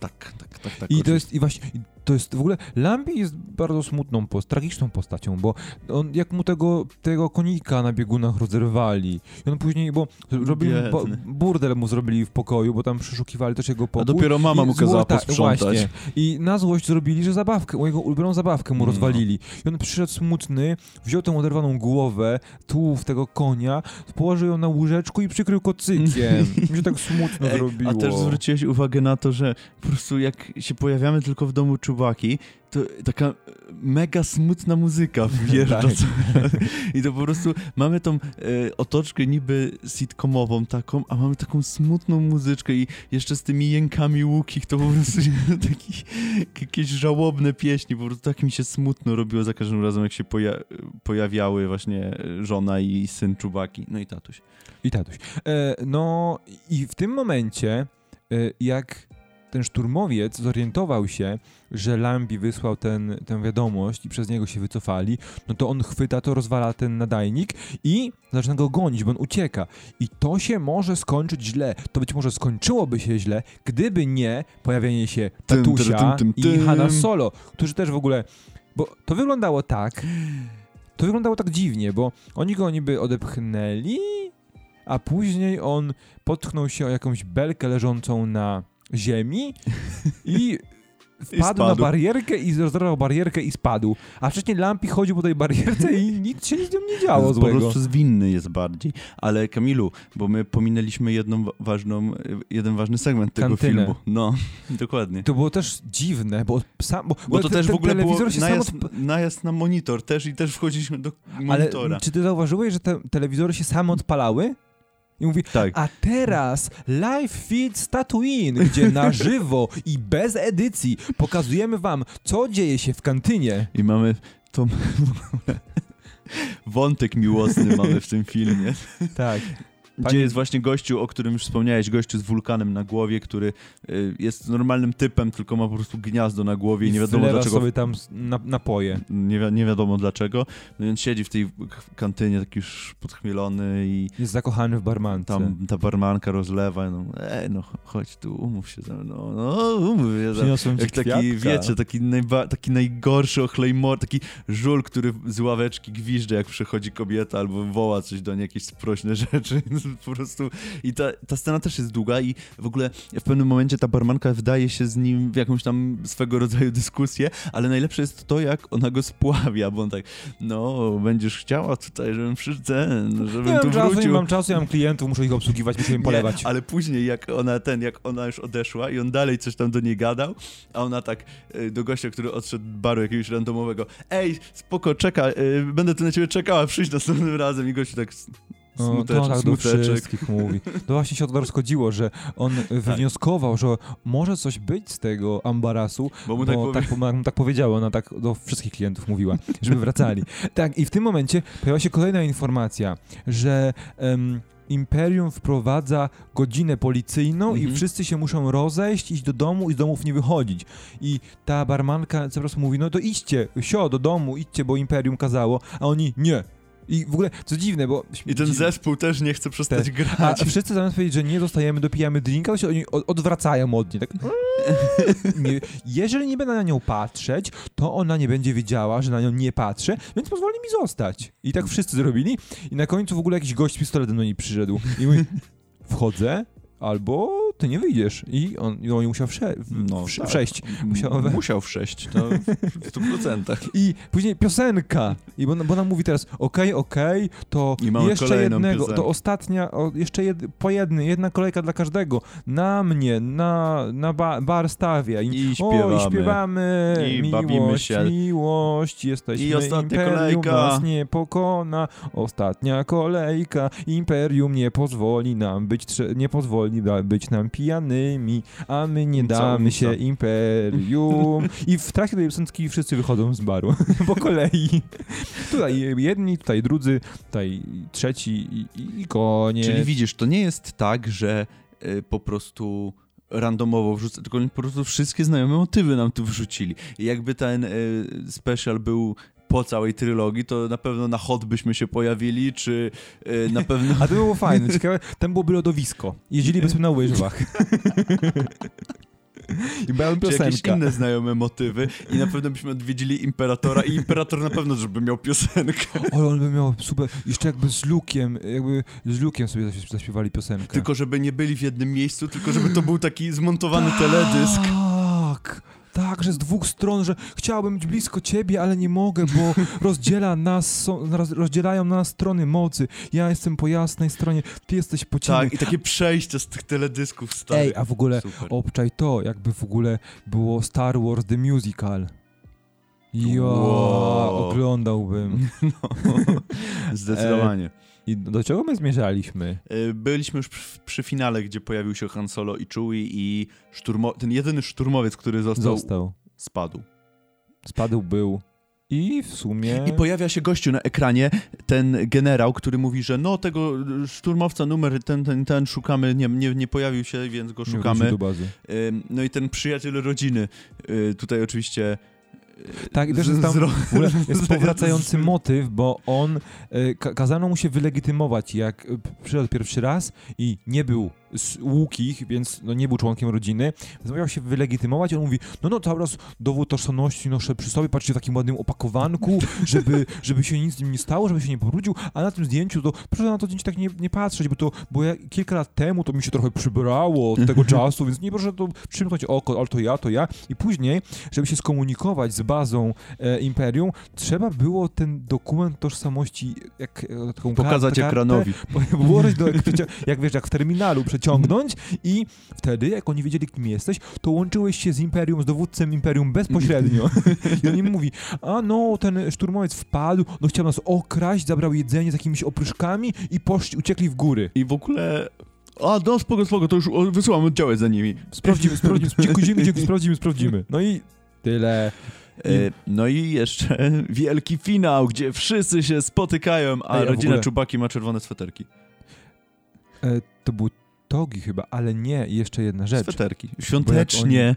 tak, tak, tak, tak. I to oczywiście. jest, i właśnie, to jest w ogóle, Lambi jest bardzo smutną, post, tragiczną postacią, bo on, jak mu tego, tego konika na biegunach rozerwali i on później, bo robili, bo, burdel mu zrobili w pokoju, bo tam przeszukiwali też jego A pokój. dopiero mama mu kazała złota- posprzątać. Właśnie. I na złość zrobili, że zabawkę, jego ulubioną zabawkę mu No. rozwalili. I on przyszedł smutny, wziął tę oderwaną głowę, tułów tego konia, położył ją na łóżeczku i przykrył kocykiem. *laughs* Mi się tak smutno Ej, zrobiło. A też zwróciłeś uwagę na to, że po prostu jak się pojawiamy tylko w domu Czubaki, to taka mega smutna muzyka *laughs* wjeżdża. Tak. *laughs* I to po prostu mamy tą e, otoczkę niby sitcomową taką, a mamy taką smutną muzyczkę i jeszcze z tymi jękami łukich to po prostu *laughs* taki, jakieś żałobne pieśni, po prostu tak mi się smutno robiło za każdym razem, jak się poja pojawiały właśnie żona i syn Czubaki, no i tatuś. I tatuś. E, no i w tym momencie, e, jak ten szturmowiec zorientował się, że Lambi wysłał ten, tę wiadomość i przez niego się wycofali, no to on chwyta to, rozwala ten nadajnik i zaczyna go gonić, bo on ucieka. I to się może skończyć źle. To być może skończyłoby się źle, gdyby nie pojawienie się tatusia tym, tym, i. Hanna Solo, którzy też w ogóle... Bo to wyglądało tak, to wyglądało tak dziwnie, bo oni go niby odepchnęli, a później on potknął się o jakąś belkę leżącą na ziemi *laughs* i wpadł na barierkę i rozerwał barierkę i spadł. A wcześniej Lampi chodził po tej barierce i *laughs* nic się z nią nie działo po złego. prostu zwinny jest bardziej. Ale Kamilu, bo my pominęliśmy jedną wa- ważną, jeden ważny segment tego Kantynę. filmu. No, *laughs* dokładnie. To było też dziwne, bo sam... Bo, Bo to ten- też w ogóle było najazd, odp- najazd na monitor też i też wchodziliśmy do Ale monitora. czy ty zauważyłeś, że te telewizory się same odpalały? I mówi, Tak. a teraz live feed z Tatooine, gdzie na *laughs* żywo i bez edycji pokazujemy wam, co dzieje się w kantynie. I mamy to *laughs* wątek miłosny mamy w tym filmie. Tak. Gdzie Pani- jest właśnie gościu, o którym już wspomniałeś, gościu z wulkanem na głowie, który y, jest normalnym typem, tylko ma po prostu gniazdo na głowie i nie wiadomo dlaczego sobie tam na, napoje. nie, wi- nie wiadomo dlaczego. No więc siedzi w tej kantynie taki już podchmielony i Jest zakochany w barmance. tam ta barmanka rozlewa, no ej, no chodź tu, umów się ze mną, no umów się ze mną. Jak taki, kwiatka. wiecie, taki, taki najgorszy ochlejmor, taki żul, który z ławeczki gwizdże, jak przychodzi kobieta albo woła coś do niej, jakieś sprośne rzeczy, *laughs* po prostu. I ta, ta scena też jest długa i w ogóle w pewnym momencie ta barmanka wdaje się z nim w jakąś tam swego rodzaju dyskusję, ale najlepsze jest to, jak ona go spławia, bo on tak, no, będziesz chciała tutaj, żebym przyszedł, żebym Nie tu czasu, nie wrócił. mam czasu, ja mam klientów, muszę ich obsługiwać, muszę im polewać. Nie, ale później jak ona ten, jak ona już odeszła i on dalej coś tam do niej gadał, a ona tak y, do gościa, który odszedł baru jakiegoś randomowego, ej, spoko, czeka, y, będę tu na ciebie czekała, przyjdź następnym razem i gościu tak No, to smuteczek, on tak do wszystkich mówi. To właśnie się o to rozchodziło, że on *laughs* Tak. wywnioskował, że może coś być z tego ambarasu, Bo mu bo tak powie... tak, tak, tak powiedziała, ona tak do wszystkich klientów mówiła, żeby wracali. *laughs* Tak, i w tym momencie pojawiła się kolejna informacja, że em, Imperium wprowadza godzinę policyjną i Mhm. wszyscy się muszą rozejść, iść do domu i z domów nie wychodzić. I ta barmanka po prostu mówi, no to idźcie, sio, do domu, idźcie, bo Imperium kazało, a oni nie. I w ogóle, co dziwne, bo... I ten zespół też nie chce przestać A grać. wszyscy zamiast powiedzieć, że nie dostajemy, dopijamy drinka, to się oni od- odwracają od niej. Tak. *laughs* Nie, jeżeli nie będę na nią patrzeć, to ona nie będzie wiedziała, że na nią nie patrzę, więc pozwoli mi zostać. I tak wszyscy zrobili. I na końcu w ogóle jakiś gość z pistoletem do niej przyszedł. I mówi, wchodzę, albo ty nie wyjdziesz. I on, i on musiał wsze, w, No, wsz, tak. wsześć. Musiał- Musiał wsześć, to w 100%. I później piosenka. I bo, bo ona mówi teraz, okej, okej, to I mamy jeszcze jednego, piosenkę. to ostatnia, o, jeszcze jed, po jednej, jedna kolejka dla każdego. Na mnie, na, na ba, bar stawia. I O, śpiewamy. i śpiewamy. I miłość, bawimy się. miłość, jesteśmy I ostatnia imperium, kolejka. nas nie pokona. Ostatnia kolejka. Imperium nie pozwoli nam być, nie pozwoli być nam pijanymi, a my nie damy się imperium. I w trakcie tej piosenki wszyscy wychodzą z baru *laughs* po kolei. Tutaj jedni, tutaj drudzy, tutaj trzeci i, i, i koniec. Czyli widzisz, to nie jest tak, że y, po prostu randomowo wrzucę, tylko po prostu wszystkie znajome motywy nam tu wrzucili. I jakby ten y, special był po całej trylogii, to na pewno na hot byśmy się pojawili, czy y, na pewno... *laughs* A to było fajne, ciekawe, tam byłoby lodowisko. Jeździlibyśmy na łyżwach. I była Czy jakieś piosenka. inne znajome motywy i na pewno byśmy odwiedzili Imperatora i Imperator na pewno, żeby miał piosenkę. Ale on by miał super, jeszcze jakby z Lukiem, jakby z Lukiem sobie zaś- zaśpiewali piosenkę. Tylko żeby nie byli w jednym miejscu, tylko żeby to był taki zmontowany teledysk. Tak, że z dwóch stron, że chciałbym być blisko ciebie, ale nie mogę, bo *laughs* rozdziela nas, są, rozdzielają nas strony mocy. Ja jestem po jasnej stronie, ty jesteś po ciemnej. Tak, i takie przejście z tych teledysków starych. Ej, a w ogóle Super. obczaj to, jakby w ogóle było Star Wars The Musical. Ja, Wow. oglądałbym. *laughs* *laughs* Zdecydowanie. I do czego my zmierzaliśmy? E, Byliśmy już przy, przy finale, gdzie pojawił się Han Solo i Chewie i szturmo... ten jedyny szturmowiec, który został, Został. spadł. Spadł był. I w sumie... I pojawia się gościu na ekranie, ten generał, który mówi, że no tego szturmowca numer ten, ten, ten szukamy, nie, nie, nie pojawił się, więc go szukamy. No i ten przyjaciel rodziny, y, tutaj oczywiście... Tak, i też jest tam zro- w ogóle *laughs* jest powracający motyw, bo on, e, ka kazano mu się wylegitymować, jak e, przyszedł pierwszy raz i nie był łukich, więc no, nie był członkiem rodziny, miał się wylegitymować, on mówi, no no teraz dowód tożsamości noszę przy sobie, patrzcie w takim ładnym opakowanku, *laughs* żeby, żeby się nic z nim nie stało, żeby się nie pobrudził, a na tym zdjęciu to proszę na to zdjęcie tak nie, nie patrzeć, bo to bo ja, kilka lat temu to mi się trochę przybrało od tego czasu, więc nie proszę to przymknąć oko, ale to ja, to ja. I później, żeby się skomunikować z bazą e, Imperium, trzeba było ten dokument tożsamości jak, e, taką Pokazać kartę, ekranowi. *laughs* włożyć do, jak, jak wiesz, jak w terminalu przeciągnąć i wtedy, jak oni wiedzieli, kim jesteś, to łączyłeś się z Imperium, z dowódcem Imperium bezpośrednio. *laughs* I on im mówi, a no, ten szturmowiec wpadł, no chciał nas okraść, zabrał jedzenie z jakimiś opryszkami i poszli, uciekli w góry. I w ogóle... A, no spoko, spoko, to już wysyłam oddziały za nimi. Sprawdzimy, *laughs* sprawdzimy, dziękuję, dziękuję, sprawdzimy, sprawdzimy. No i tyle. E, No i jeszcze *laughs* wielki finał, gdzie wszyscy się spotykają, a Ej, rodzina ogóle- Czubaki ma czerwone sweterki. E, to był Togi chyba, ale nie, jeszcze jedna rzecz. Sweterki. Świątecznie.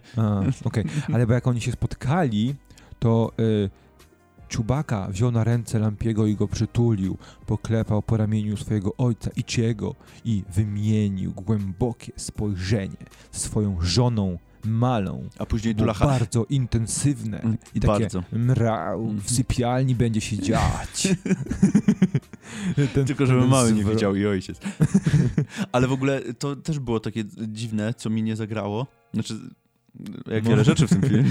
Okej. Ale bo jak oni się spotkali, to y, Czubaka wziął na ręce Lampiego i go przytulił, poklepał po ramieniu swojego ojca Ichiego i wymienił głębokie spojrzenie swoją żoną Malą. A później Dulacha... bardzo intensywne Mm, i takie bardzo. mrał, w sypialni będzie się dziać. *laughs* Ten- Tylko żeby mały nie widział i ojciec. *laughs* Ale w ogóle to też było takie dziwne, co mi nie zagrało. Znaczy, jak No. wiele rzeczy w tym filmie.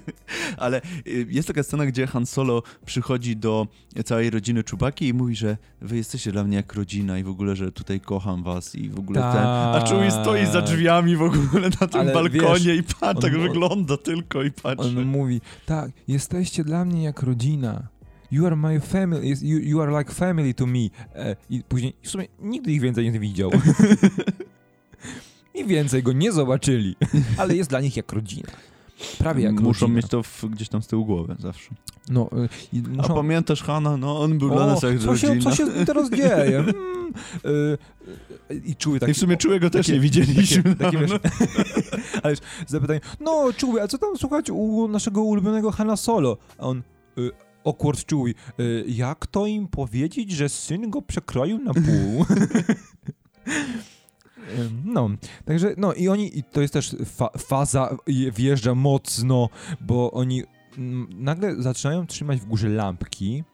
*laughs* Ale y, jest taka scena, gdzie Han Solo przychodzi do całej rodziny Czubaki i mówi, że wy jesteście dla mnie jak rodzina i w ogóle, że tutaj kocham was i w ogóle ten... A Chewie stoi za Tak. drzwiami w ogóle na tym Ale balkonie wiesz, i patrz, tak on- wygląda tylko i patrzy. On mówi, tak, jesteście dla mnie jak rodzina. You are my family, you, you are like family to me. E, I później w sumie nigdy ich więcej nie widział. *laughs* I więcej go nie zobaczyli, *laughs* ale jest dla nich jak rodzina. Prawie jak Muszą rodzina. mieć to w, gdzieś tam z tyłu głowy zawsze. No, e, i A muszą... pamiętasz Hana? No on był dla o, nas jak co, się, rodzina. co się teraz dzieje? Mm, e, e, I czuły tak I w sumie Czułego też takie- nie widzieliśmy. takie, takie wiesz, no. *laughs* ale już zapytają, no czuły, a co tam słuchać u naszego ulubionego Hanna Solo? A on, y, awkward czuły, y, jak to im powiedzieć, że syn go przekroił na pół? *laughs* No, także, no i oni, i to jest też fa faza je- wjeżdża mocno, bo oni nagle zaczynają trzymać w górze lampki,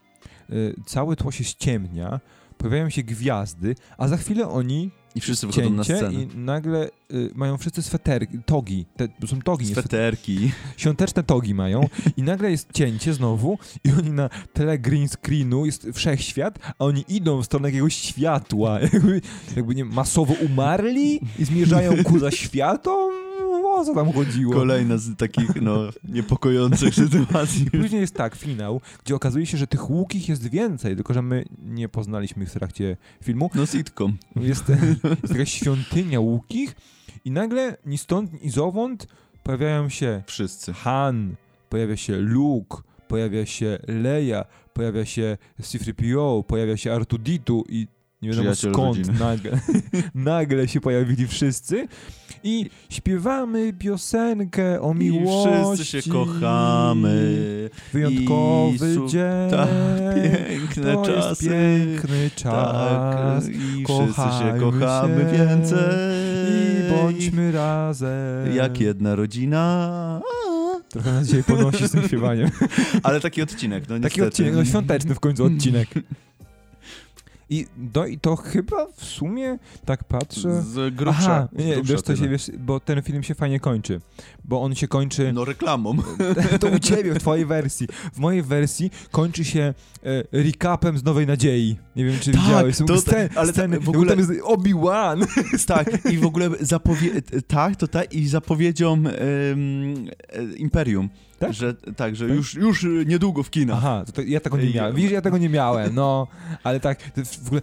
y, całe tło się ściemnia, pojawiają się gwiazdy, a za chwilę oni I wszyscy wychodzą na scenę. i nagle y, mają wszyscy sweterki, togi, te, są togi, nie swet- Sweterki. świąteczne togi mają i nagle jest cięcie znowu i oni na tele green screenu jest wszechświat, a oni idą w stronę jakiegoś światła, *laughs* jakby, jakby nie masowo umarli i zmierzają ku zaświatom, o co tam chodziło? Kolejna z takich, no, niepokojących *laughs* sytuacji. Później jest tak, finał, gdzie okazuje się, że tych łukich jest więcej, tylko że my nie poznaliśmy ich w trakcie filmu. No sitcom. Jest, *laughs* jest jakaś świątynia łukich i nagle ni stąd, ni zowąd pojawiają się Wszyscy. Han, pojawia się Luke, pojawia się Leia, pojawia się C-3PO, pojawia się R2-D2 i nie wiadomo Przyjaciel skąd nagle, *laughs* nagle się pojawili wszyscy i śpiewamy piosenkę o I miłości. wszyscy się kochamy. Wyjątkowy su- dzień. Tak, piękne to czasy. piękny Tak, czas. i wszyscy się kochamy się. więcej. Bądźmy razem. Jak jedna rodzina. Trochę na dzisiaj podnosi z tym śpiewaniem. Ale taki odcinek, no Taki niestety. odcinek, no świąteczny w końcu odcinek. *laughs* I, do, I to chyba w sumie, tak patrzę... Z grubsza. Aha, z nie, grubsza wiesz co się, wiesz, bo ten film się fajnie kończy. Bo on się kończy... No reklamą. *laughs* To u ciebie, w twojej wersji. W mojej wersji kończy się e, recapem z Nowej Nadziei. Nie wiem, czy Tak, widziałeś. To- scen, ale sceny, w ogóle- tam jest Obi-Wan. *laughs* tak, i w ogóle zapowie... Tak, to tak, i zapowiedzią e, Imperium. Tak? Że, tak, że Tak? już, już niedługo w kinach. Aha, to, ja tego nie miałem. Widzisz, ja tego nie miałem, no. Ale tak, w ogóle,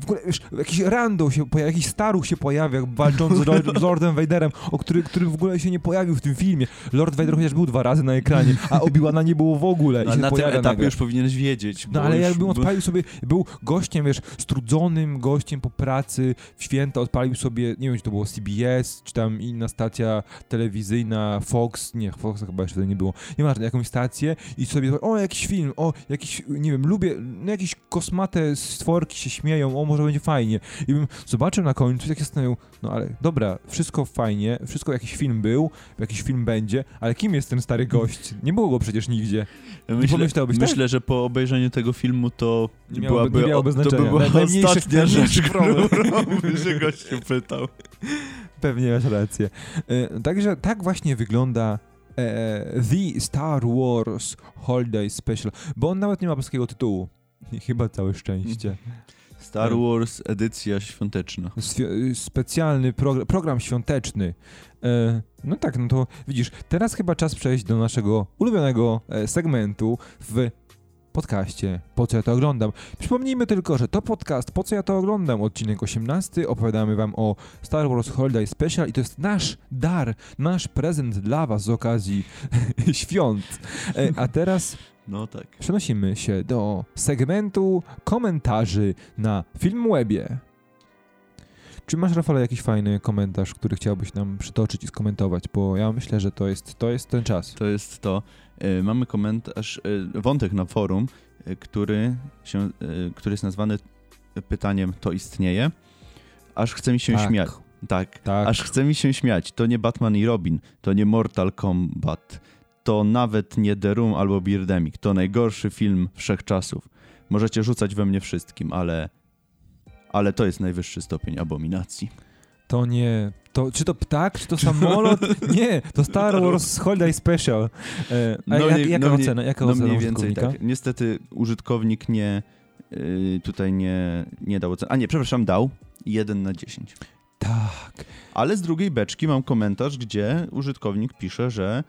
w ogóle wiesz, jakiś rando się pojawia, jakiś staruch się pojawia, walcząc z, Lord, z Lordem Vaderem, o który, który w ogóle się nie pojawił w tym filmie. Lord Vader chociaż był dwa razy na ekranie, a Obi-Wana nie było w ogóle. No, na tym etapie nagle. już powinieneś wiedzieć. No ale już, jakby on bo- odpalił sobie, był gościem, wiesz, strudzonym gościem po pracy w święta, odpalił sobie, nie wiem, czy to było CBS, czy tam inna stacja telewizyjna, Fox, nie, Fox chyba jeszcze nie było, nie ma jakąś stację i sobie, o, jakiś film, o, jakiś, nie wiem, lubię, no jakieś kosmate stworki się śmieją, o, może będzie fajnie. I bym zobaczył na końcu i tak się zastanawiał, no ale dobra, wszystko fajnie, wszystko jakiś film był, jakiś film będzie, ale kim jest ten stary gość? *laughs* Nie było go przecież nigdzie. Myślę, tak? myślę, że po obejrzeniu tego filmu to Nie miałoby- byłaby, nie miałoby to by była Naj- najmniejszy- ostatnia rzecz, którą by się gościu pytał. Pewnie masz rację. E, także tak właśnie wygląda e, The Star Wars Holiday Special, bo on nawet nie ma polskiego tytułu. *laughs* Chyba całe szczęście. Star Mm. Wars edycja świąteczna. Swi- specjalny progr- program świąteczny. E, no tak, no to widzisz, teraz chyba czas przejść do naszego ulubionego e, segmentu w podcaście Po co ja to oglądam. Przypomnijmy tylko, że to podcast Po co ja to oglądam, odcinek 18. Opowiadamy wam o Star Wars Holiday Special i to jest nasz dar, nasz prezent dla was z okazji *laughs* świąt. E, a teraz No tak. przenosimy się do segmentu komentarzy na Filmwebie. Czy masz, Rafale, jakiś fajny komentarz, który chciałbyś nam przytoczyć i skomentować? Bo ja myślę, że to jest, to jest ten czas. To jest to. E, Mamy komentarz, e, wątek na forum, e, który, się, który jest nazwany pytaniem to istnieje. Aż chce mi się Tak. śmiać. Tak. Tak. Aż chce mi się śmiać. To nie Batman i Robin, to nie Mortal Kombat, to nawet nie The Room albo Birdemic. To najgorszy film wszechczasów. Możecie rzucać we mnie wszystkim, ale ale to jest najwyższy stopień abominacji. To nie. To, czy to ptak, czy to samolot? *laughs* nie, to Star Wars Holiday Special. E, No jak, mniej- jaka no ocena? Jaka No ocena mniej więcej tak. Niestety użytkownik nie yy, tutaj nie, nie dał oceny. A nie, przepraszam, dał 1 na 10. Tak. Ale z drugiej beczki mam komentarz, gdzie użytkownik pisze, że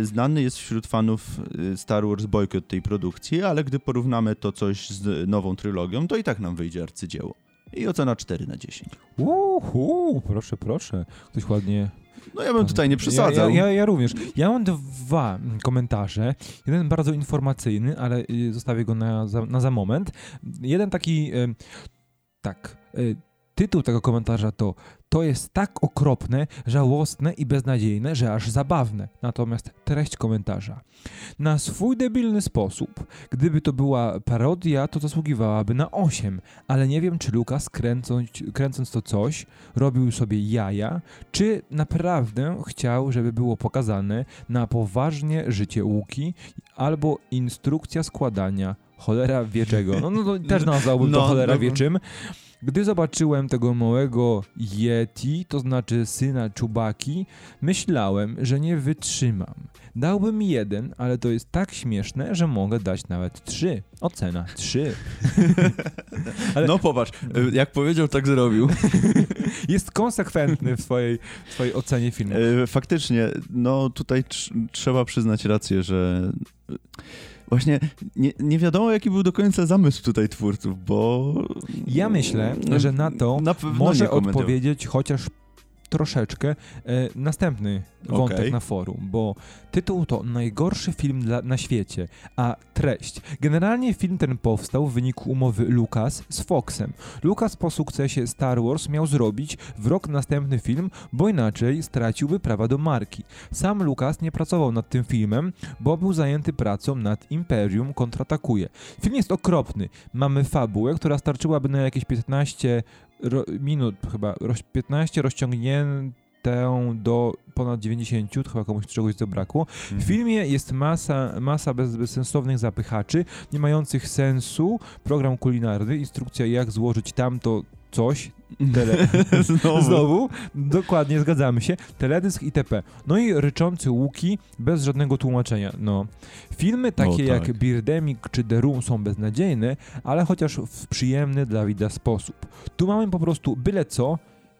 y, znany jest wśród fanów y, Star Wars bojkot tej produkcji, ale gdy porównamy to coś z nową trylogią, to i tak nam wyjdzie arcydzieło. I ocena 4 na 10. Uhu, proszę, proszę. Ktoś ładnie No ja bym tutaj nie przesadzał. Ja, ja, ja również. Ja mam dwa mm, komentarze. Jeden bardzo informacyjny, ale y, zostawię go na za, na za moment. Jeden taki, tak, y, tytuł tego komentarza to to jest tak okropne, żałosne i beznadziejne, że aż zabawne. Natomiast treść komentarza. Na swój debilny sposób, gdyby to była parodia, to zasługiwałaby na 8, ale nie wiem, czy Lukas kręcąc, kręcąc to coś, robił sobie jaja, czy naprawdę chciał, żeby było pokazane na poważnie życie Łuki albo instrukcja składania cholera wie czego. No, no to też nazwałbym to No, cholera no. wie czym. Gdy zobaczyłem tego małego Yeti, to znaczy syna Czubaki, myślałem, że nie wytrzymam. Dałbym jeden, ale to jest tak śmieszne, że mogę dać nawet trzy. Ocena trzy. *laughs* ale- No popatrz, y, jak powiedział, tak zrobił. *laughs* Jest konsekwentny w swojej, w swojej ocenie filmu. E, Faktycznie, no tutaj tr- trzeba przyznać rację, że e, właśnie nie, nie wiadomo, jaki był do końca zamysł tutaj twórców, bo... Ja myślę, że na to na Może odpowiedzieć chociaż troszeczkę e, następny wątek Okej. na forum, bo tytuł to najgorszy film dla, na świecie, a treść. Generalnie film ten powstał w wyniku umowy Lucas z Foxem. Lucas po sukcesie Star Wars miał zrobić w rok następny film, bo inaczej straciłby prawa do marki. Sam Lucas nie pracował nad tym filmem, bo był zajęty pracą nad Imperium kontratakuje. Film jest okropny. Mamy fabułę, która starczyłaby na jakieś 15 ro, minut chyba, roz, 15 rozciągniętą do ponad 90, to chyba komuś czegoś zabrakło. W Mhm. filmie jest masa, masa bez, bezsensownych zapychaczy, nie mających sensu, program kulinarny, instrukcja jak złożyć tamto coś, tele, *laughs* Znowu. Znowu, dokładnie, zgadzamy się. Teledysk itp. No i ryczący łuki bez żadnego tłumaczenia. No. Filmy takie O, tak. jak Birdemic czy The Room są beznadziejne, ale chociaż w przyjemny dla widza sposób. Tu mamy po prostu byle co,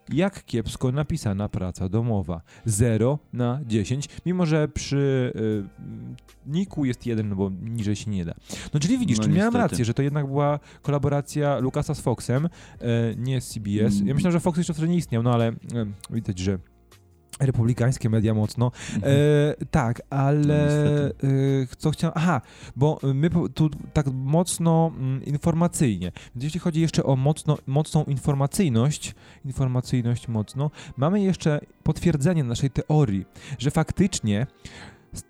jak kiepsko napisana praca domowa. 0 na 10, mimo że przy y, Niku jest jeden, no bo niżej się nie da. No czyli widzisz, No czy miałem rację, że to jednak była kolaboracja Lucasa z Foxem, e, nie z CBS. Ja myślałem, że Fox jeszcze wtedy nie istniał, no ale e, widać, że republikańskie media mocno. Mhm. E, tak, ale No, e, co chciałem. Aha, bo my tu tak mocno mm, informacyjnie. Więc jeśli chodzi jeszcze o mocno, mocną informacyjność, informacyjność mocno, mamy jeszcze potwierdzenie naszej teorii, że faktycznie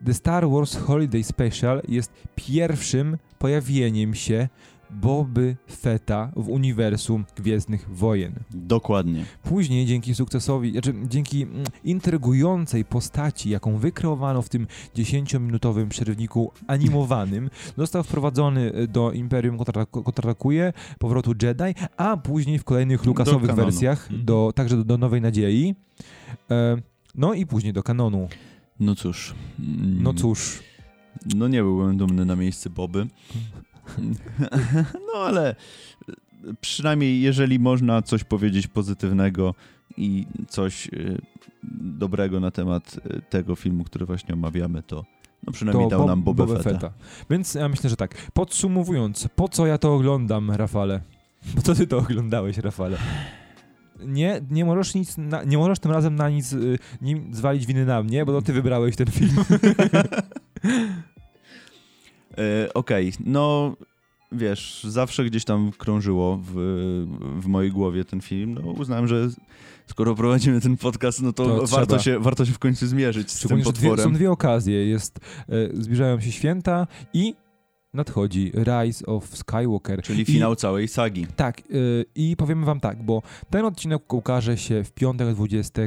The Star Wars Holiday Special jest pierwszym pojawieniem się Boby Fetta w uniwersum Gwiezdnych Wojen. Dokładnie. Później dzięki sukcesowi, znaczy dzięki mm, intrygującej postaci, jaką wykreowano w tym 10-minutowym przerywniku animowanym, *laughs* został wprowadzony y, do Imperium kontra- kontratakuje, powrotu Jedi, a później w kolejnych Lukasowych wersjach, Mhm. do, także do, do Nowej Nadziei. E, no i później do kanonu. No cóż. Mm, No cóż, No nie byłem dumny na miejsce Boby. *laughs* No ale przynajmniej jeżeli można coś powiedzieć pozytywnego i coś y, dobrego na temat y, tego filmu, który właśnie omawiamy, to no przynajmniej dał Bob- nam Boba, Boba Fetta. Fetta. Więc ja myślę, że tak. Podsumowując, po co ja to oglądam, Rafale? Po co ty to oglądałeś, Rafale? Nie, nie możesz nic, na, nie możesz tym razem na nic y, nim zwalić winy na mnie, bo to ty wybrałeś ten film. *laughs* E, Okej, no wiesz, zawsze gdzieś tam krążyło w, w mojej głowie ten film. No uznałem, że skoro prowadzimy ten podcast, no to, To warto, trzeba. się, warto się w końcu zmierzyć z tym że dwie, potworem. są dwie okazje. Jest, e, zbliżają się święta i nadchodzi Rise of Skywalker. Czyli I- finał całej sagi. Tak, y, i powiemy wam tak, bo ten odcinek ukaże się w piątek 20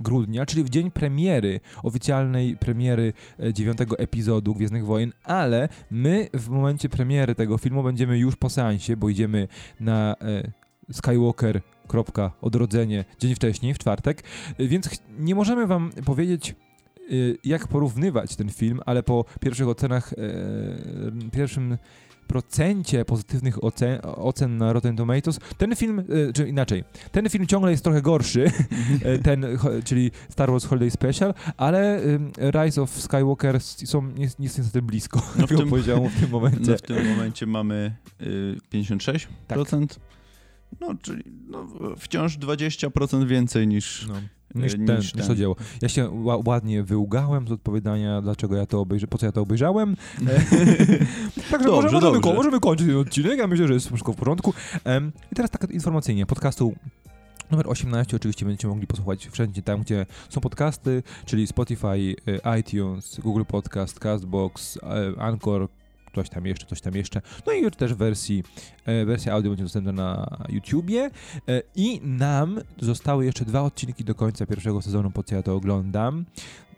grudnia, czyli w dzień premiery, oficjalnej premiery e, dziewiątego epizodu Gwiezdnych Wojen, ale my w momencie premiery tego filmu będziemy już po seansie, bo idziemy na e, Skywalker. Kropka, odrodzenie dzień wcześniej, w czwartek, Y, więc nie możemy wam powiedzieć, y, jak porównywać ten film, ale po pierwszych ocenach, e, pierwszym procencie pozytywnych ocen, ocen na Rotten Tomatoes, ten film, e, czy inaczej, ten film ciągle jest trochę gorszy, e, *laughs* ten, czyli Star Wars Holiday Special, ale Rise of Skywalker są, jest, jest niestety blisko No w tego tym- poziomu w tym momencie. No w tym momencie mamy y, 56%. Tak. No, czyli no, wciąż 20% więcej niż... No. Niż, ten, niż niż to ten. dzieło. Ja się ła, ładnie wyłgałem z odpowiadania, dlaczego ja to obejrzałem, po co ja to obejrzałem. *laughs* Także Dobrze, możemy, możemy, dobrze. możemy kończyć ten odcinek, ja myślę, że jest wszystko w porządku. Em, I teraz tak informacyjnie, podcastu numer 18 oczywiście będziecie mogli posłuchać wszędzie tam, gdzie są podcasty, czyli Spotify, e, iTunes, Google Podcast, Castbox, e, Anchor, coś tam jeszcze, coś tam jeszcze. No i też w wersji, e, wersja audio będzie dostępna na YouTubie. E, I nam zostały jeszcze dwa odcinki do końca pierwszego sezonu, po co ja to oglądam.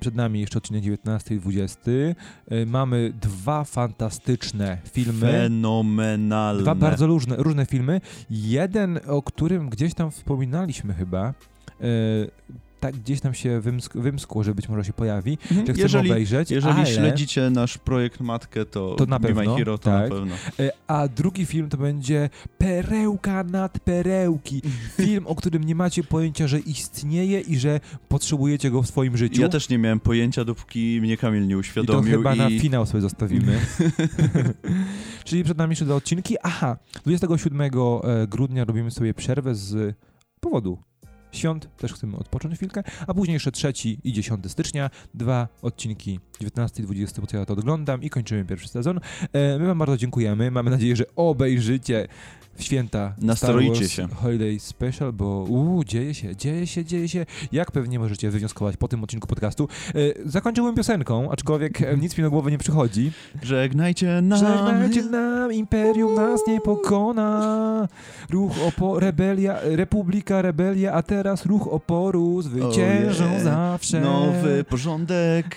Przed nami jeszcze odcinek 19 i 20. E, Mamy dwa fantastyczne filmy. Fenomenalne. Dwa bardzo różne, różne filmy. Jeden, o którym gdzieś tam wspominaliśmy chyba. Tak gdzieś tam się wymsk- wymskło, że być może się pojawi, Mhm. że chcemy Jeżeli, obejrzeć, jeżeli ale, śledzicie nasz projekt Matkę, to, To na pewno, Hero to tak. na pewno. e, a drugi film to będzie Perełka nad perełki. Film, o którym nie macie pojęcia, że istnieje i że potrzebujecie go w swoim życiu. Ja też nie miałem pojęcia, dopóki mnie Kamil nie I to uświadomił. chyba na i- finał sobie zostawimy. *laughs* Czyli przed nami jeszcze dwa odcinki. Aha, 27 e, grudnia robimy sobie przerwę z powodu świąt, też chcemy odpocząć chwilkę, a później jeszcze 3 i 10 stycznia, dwa odcinki 19 i 20, bo ja to oglądam i kończymy pierwszy sezon. E, My wam bardzo dziękujemy, mamy nadzieję, że obejrzycie w święta Nastroicie się. Holiday Special, bo uu, dzieje się, dzieje się, dzieje się. Jak pewnie możecie wywnioskować po tym odcinku podcastu. E, zakończyłbym piosenką, aczkolwiek e, nic mi do głowy nie przychodzi. Żegnajcie nam. Żegnajcie nam, imperium nas nie pokona. Ruch opo rebelia, republika, rebelia, a teraz ruch oporu zwyciężą Ojej. zawsze. Nowy porządek.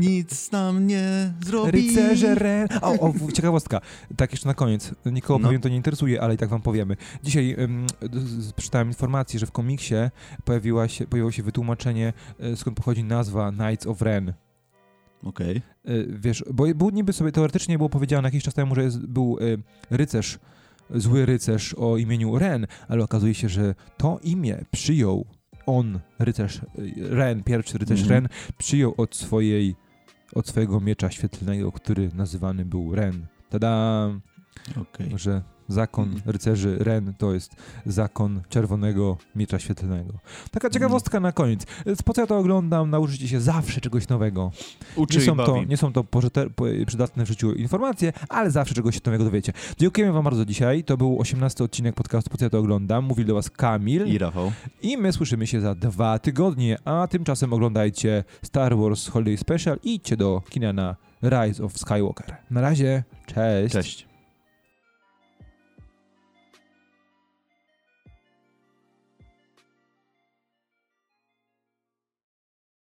Nic nam nie zrobi. Rycerze Ren. O, o, ciekawostka. Tak, jeszcze na koniec. Nikogo No. pewnie to nie interesuje, ale i tak wam powiemy. Dzisiaj z- przeczytałem informację, że w komiksie pojawiła się, pojawiło się wytłumaczenie, y, skąd pochodzi nazwa Knights of Ren. Okej. Y, wiesz, bo był niby sobie teoretycznie było powiedziane jakiś czas temu, że jest, był y, rycerz, zły rycerz o imieniu Ren, ale okazuje się, że to imię przyjął on, rycerz Ren, pierwszy rycerz Mhm. Ren, przyjął od swojej, od swojego miecza świetlnego, który nazywany był Ren. Tada! Okej. Że zakon Mhm. rycerzy Ren to jest zakon czerwonego miecza świetlnego. Taka ciekawostka na koniec. Po co ja to oglądam? Nauczycie się zawsze czegoś nowego. Uczy Nie są, to, nie są to przydatne w życiu informacje, ale zawsze czegoś się nowego dowiecie. Dziękujemy wam bardzo dzisiaj. To był 18 odcinek podcastu Po co ja to oglądam. Mówił do was Kamil I Rafał. i my słyszymy się za dwa tygodnie, a tymczasem oglądajcie Star Wars Holiday Special i idźcie do kina na Rise of Skywalker. Na razie, cześć. Cześć.